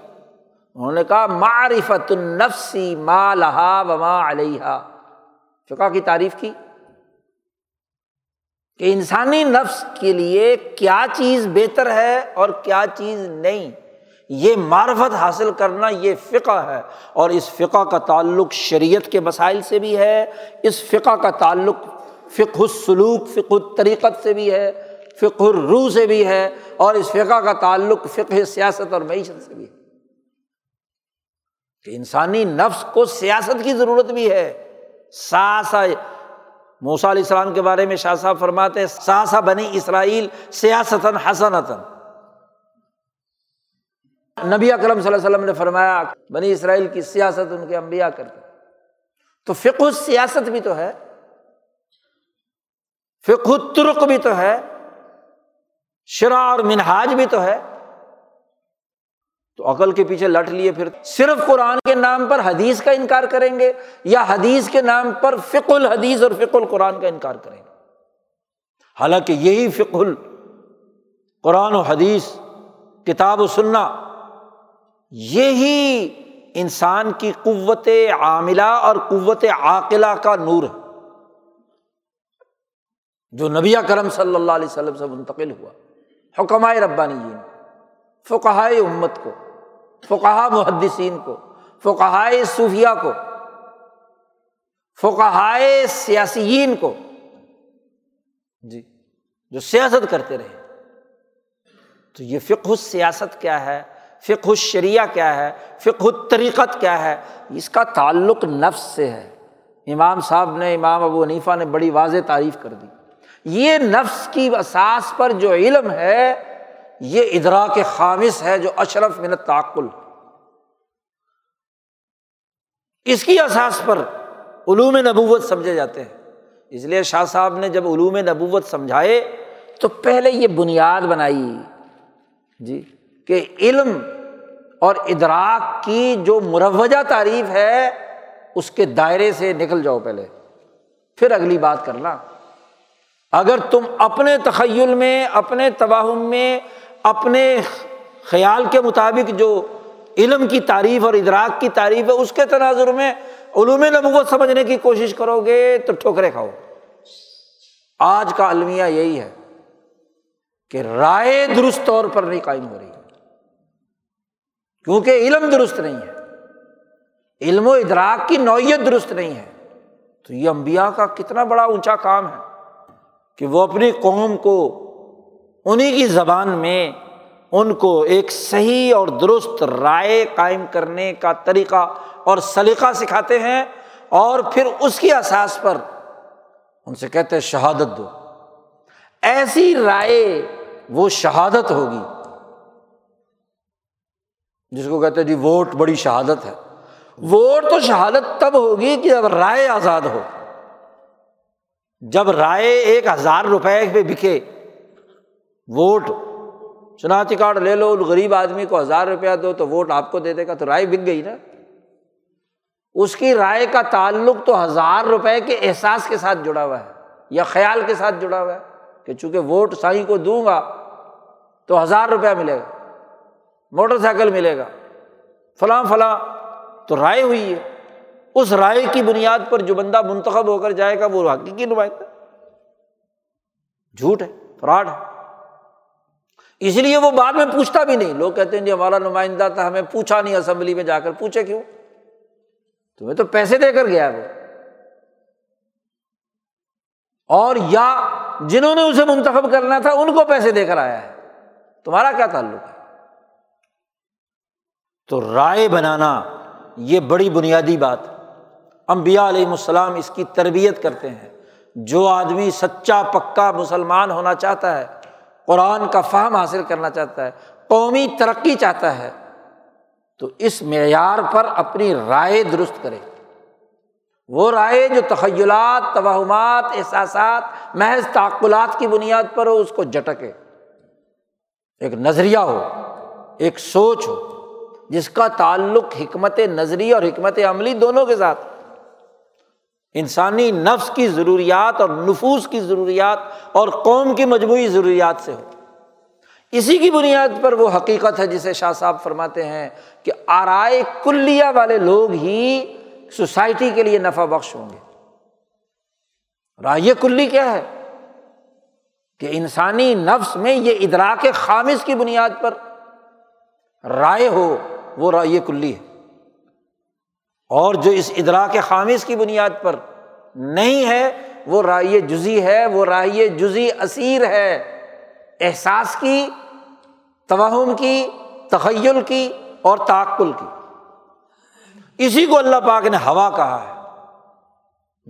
انہوں نے کہا معرفت النفسی ما لہا وما علیہ فقہ کی تعریف کی کہ انسانی نفس کے لیے کیا چیز بہتر ہے اور کیا چیز نہیں۔ یہ معرفت حاصل کرنا یہ فقہ ہے اور اس فقہ کا تعلق شریعت کے مسائل سے بھی ہے، اس فقہ کا تعلق فق السلوک فق الطریقت سے بھی ہے فق الروح سے بھی ہے اور اس فقہ کا تعلق فقہ سیاست اور معیشت سے بھی ہے۔ کہ انسانی نفس کو سیاست کی ضرورت بھی ہے۔ ساسا موسا علیہ السلام کے بارے میں شاہ صاحب فرماتے ساسا بنی اسرائیل سیاستاً حسنتاً۔ نبی اکرم صلی اللہ علیہ وسلم نے فرمایا، بنی اسرائیل کی سیاست ان کے امبیا کرتے تو فک سیاست بھی تو ہے فک ترک بھی تو ہے شرا اور منہاج بھی تو ہے۔ تو عقل کے پیچھے لٹ لیے پھر صرف قرآن کے نام پر حدیث کا انکار کریں گے یا حدیث کے نام پر فک الحدیث اور فک القرآن کا انکار کریں گے؟ حالانکہ یہی فک ال قرآن و حدیث، کتاب و سننا یہی انسان کی قوت عاملہ اور قوت عاقلہ کا نور ہے۔ جو نبی کرم صلی اللہ علیہ وسلم سے منتقل ہوا حکمائے ربانی جی فقہائے امت کو فقہ محدثین کو، فقہائے صوفیہ کو، فقہائے سیاسیین کو۔ جی جو سیاست کرتے رہے۔ تو یہ فق سیاست کیا ہے؟ فق الشریعہ کیا ہے؟ فق الطریقت کیا ہے؟ اس کا تعلق نفس سے ہے۔ امام صاحب نے، امام ابو حنیفہ نے بڑی واضح تعریف کر دی۔ یہ نفس کی اساس پر جو علم ہے یہ ادراک خامص ہے جو اشرف منت تعقل اس کی اساس پر علوم نبوت سمجھے جاتے ہیں۔ اس لیے شاہ صاحب نے جب علوم نبوت سمجھائے تو پہلے یہ بنیاد بنائی۔ جی کہ علم اور ادراک کی جو مروجہ تعریف ہے، اس کے دائرے سے نکل جاؤ پہلے۔ پھر اگلی بات کرنا۔ اگر تم اپنے تخیل میں، اپنے تباہم میں اپنے خیال کے مطابق جو علم کی تعریف اور ادراک کی تعریف ہے، اس کے تناظر میں علوم نبوت سمجھنے کی کوشش کرو گے تو ٹھوکرے کھاؤ۔ آج کا المیہ یہی ہے کہ رائے درست طور پر نہیں قائم ہو رہی۔ کیونکہ علم درست نہیں ہے، علم و ادراک کی نوعیت درست نہیں ہے۔ تو یہ امبیا کا کتنا بڑا اونچا کام ہے کہ وہ اپنی قوم کو انہیں کی زبان میں ان کو ایک صحیح اور درست رائے قائم کرنے کا طریقہ اور سلیقہ سکھاتے ہیں اور پھر اس کی احساس پر ان سے کہتے ہیں شہادت دو۔ ایسی رائے وہ شہادت ہوگی جس کو کہتے ہیں جی ووٹ بڑی شہادت ہے۔ ووٹ تو شہادت تب ہوگی کہ جب رائے آزاد ہو۔ جب رائے ایک ہزار روپے پہ بکے ووٹ شناختی کارڈ لے لو غریب آدمی کو ہزار روپیہ دو تو ووٹ آپ کو دے دے گا، تو رائے بک گئی نا۔ اس کی رائے کا تعلق تو ہزار روپے کے احساس کے ساتھ جڑا ہوا ہے، یا خیال کے ساتھ جڑا ہوا ہے کہ چونکہ ووٹ سائی کو دوں گا تو ہزار روپیہ ملے گا، موٹر سائیکل ملے گا، فلاں فلاں، تو رائے ہوئی ہے۔ اس رائے کی بنیاد پر جو بندہ منتخب ہو کر جائے گا، وہ حقیقی نمائندہ جھوٹ ہے، فراڈ ہے۔ اس لیے وہ بعد میں پوچھتا بھی نہیں۔ لوگ کہتے ہیں جی ہمارا نمائندہ تھا، ہمیں پوچھا نہیں، اسمبلی میں جا کر پوچھے کیوں؟ تمہیں تو پیسے دے کر گیا وہ۔ اور یا جنہوں نے اسے منتخب کرنا تھا، ان کو پیسے دے کر آیا ہے۔ تمہارا کیا تعلق ہے؟ تو رائے بنانا یہ بڑی بنیادی بات امبیا علیہ السلام اس کی تربیت کرتے ہیں۔ جو آدمی سچا، پکا مسلمان ہونا چاہتا ہے قرآن کا فہم حاصل کرنا چاہتا ہے، قومی ترقی چاہتا ہے، تو اس معیار پر اپنی رائے درست کرے۔ وہ رائے جو تخیلات، توہمات، احساسات، محض تعقلات کی بنیاد پر ہو، اس کو جٹکے۔ ایک نظریہ ہو، ایک سوچ ہو، جس کا تعلق حکمت نظری اور حکمت عملی دونوں کے ساتھ انسانی نفس کی ضروریات اور نفوس کی ضروریات اور قوم کی مجموعی ضروریات سے ہو۔ اسی کی بنیاد پر وہ حقیقت ہے جسے شاہ صاحب فرماتے ہیں کہ آرائے کلیا والے لوگ ہی سوسائٹی کے لیے نفع بخش ہوں گے۔ رائے کلی کیا ہے؟ کہ انسانی نفس میں یہ ادراک خامص کی بنیاد پر رائے ہو، وہ رائے کلی ہے۔ اور جو اس ادراک خامص کی بنیاد پر نہیں ہے، وہ رائے جزی ہے، وہ رائے جزی اسیر ہے۔ احساس کی، توہم کی، تخیل کی اور تعقل کی۔ اسی کو اللہ پاک نے ہوا کہا ہے۔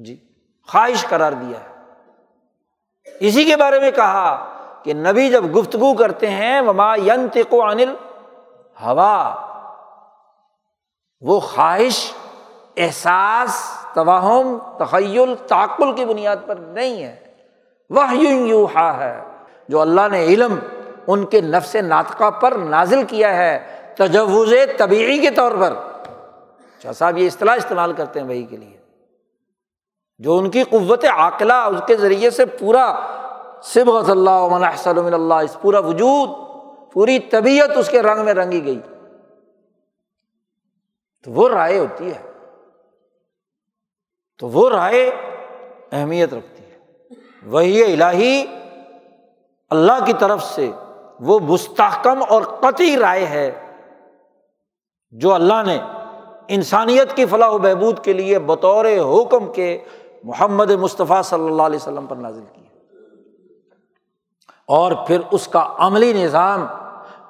جی خواہش قرار دیا ہے۔ اسی کے بارے میں کہا کہ نبی جب گفتگو کرتے ہیں، وما ینتق انل ہوا وہ خواہش احساس، توہم، تخیل، تعقل کی بنیاد پر نہیں ہے۔ وہ یوں ہے، جو اللہ نے علم ان کے نفس ناطقہ پر نازل کیا ہے، تجوز طبیعی کے طور پر۔ شاہ صاحب یہ اصطلاح استعمال کرتے ہیں وہی کے لیے۔ جو ان کی قوت عاقلہ، اس کے ذریعے سے پورا صبغت اللہ اللہ، اس پورا وجود، پوری طبیعت اس کے رنگ میں رنگی گئی۔ تو وہ رائے ہوتی ہے۔ تو وہ رائے اہمیت رکھتی ہے۔ وہی الہی، اللہ کی طرف سے وہ مستحکم اور قطعی رائے ہے جو اللہ نے انسانیت کی فلاح و بہبود کے لیے بطور حکم کے محمد مصطفیٰ صلی اللہ علیہ وسلم پر نازل کی اور پھر اس کا عملی نظام،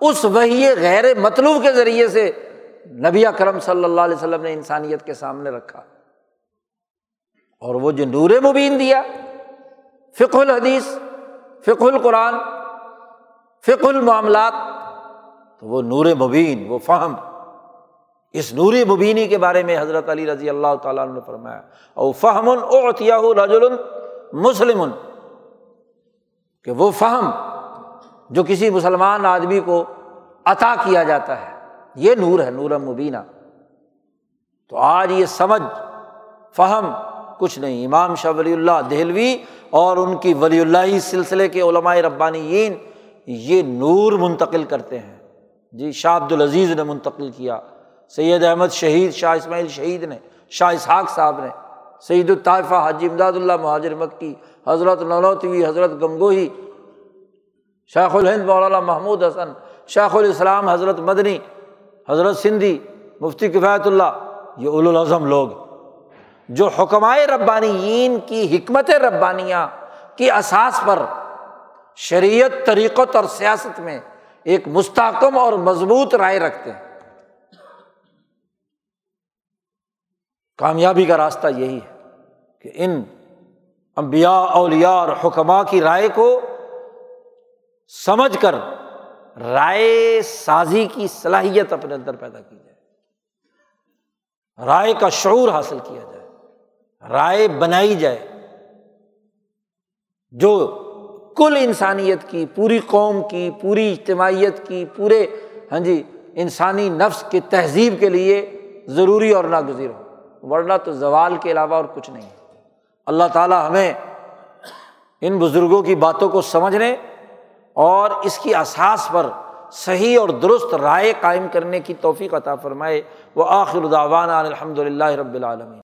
اس وہی غیر مطلوب کے ذریعے سے نبی کرم صلی اللہ علیہ وسلم نے انسانیت کے سامنے رکھا۔ اور وہ جو نور مبین دیا فق الحدیث فق القرآن فق المعاملات، تو وہ نور مبین، وہ فہم۔ اس نور مبینی کے بارے میں حضرت علی رضی اللہ تعالیٰ نے فرمایا، او فہم اوتیا رجل مسلم کہ وہ فہم جو کسی مسلمان آدمی کو عطا کیا جاتا ہے، یہ نور ہے، نور مبینہ۔ تو آج یہ سمجھ، فہم کچھ نہیں۔ امام شاہ ولی اللہ دہلوی اور ان کی ولی اللہ سلسلے کے علماء ربانیین یہ نور منتقل کرتے ہیں۔ جی شاہ عبد العزیز نے منتقل کیا۔ سید احمد شہید، شاہ اسماعیل شہید نے، شاہ اسحاق صاحب نے سعید الطائفہ حاجی امداد اللہ مہاجر مکی، حضرت نولوتوی، حضرت گنگوہی، شیخ الہند مولانا محمود حسن، شیخ الاسلام حضرت مدنی، حضرت سندھی، مفتی کفایت اللہ، یہ الاظم لوگ۔ جو حکمائے ربانیین کی حکمت ربانیہ کی اساس پر شریعت، طریقت اور سیاست میں ایک مستحکم اور مضبوط رائے رکھتے ہیں۔ کامیابی کا راستہ یہی ہے کہ ان امبیا اولیا اور حکمہ کی رائے کو سمجھ کر رائے سازی کی صلاحیت اپنے اندر پیدا کی جائے۔ رائے کا شعور حاصل کیا جائے۔ رائے بنائی جائے جو کل انسانیت کی، پوری قوم کی، پوری اجتماعیت کی، پورے ہاں جی انسانی نفس کی تہذیب کے لیے ضروری اور ناگزیر ہو۔ ورنہ تو زوال کے علاوہ اور کچھ نہیں۔ اللہ تعالیٰ ہمیں ان بزرگوں کی باتوں کو سمجھنے اور اس کی اساس پر صحیح اور درست رائے قائم کرنے کی توفیق عطا فرمائے۔ وہ آخر الداوان الحمد للہ رب العالمین۔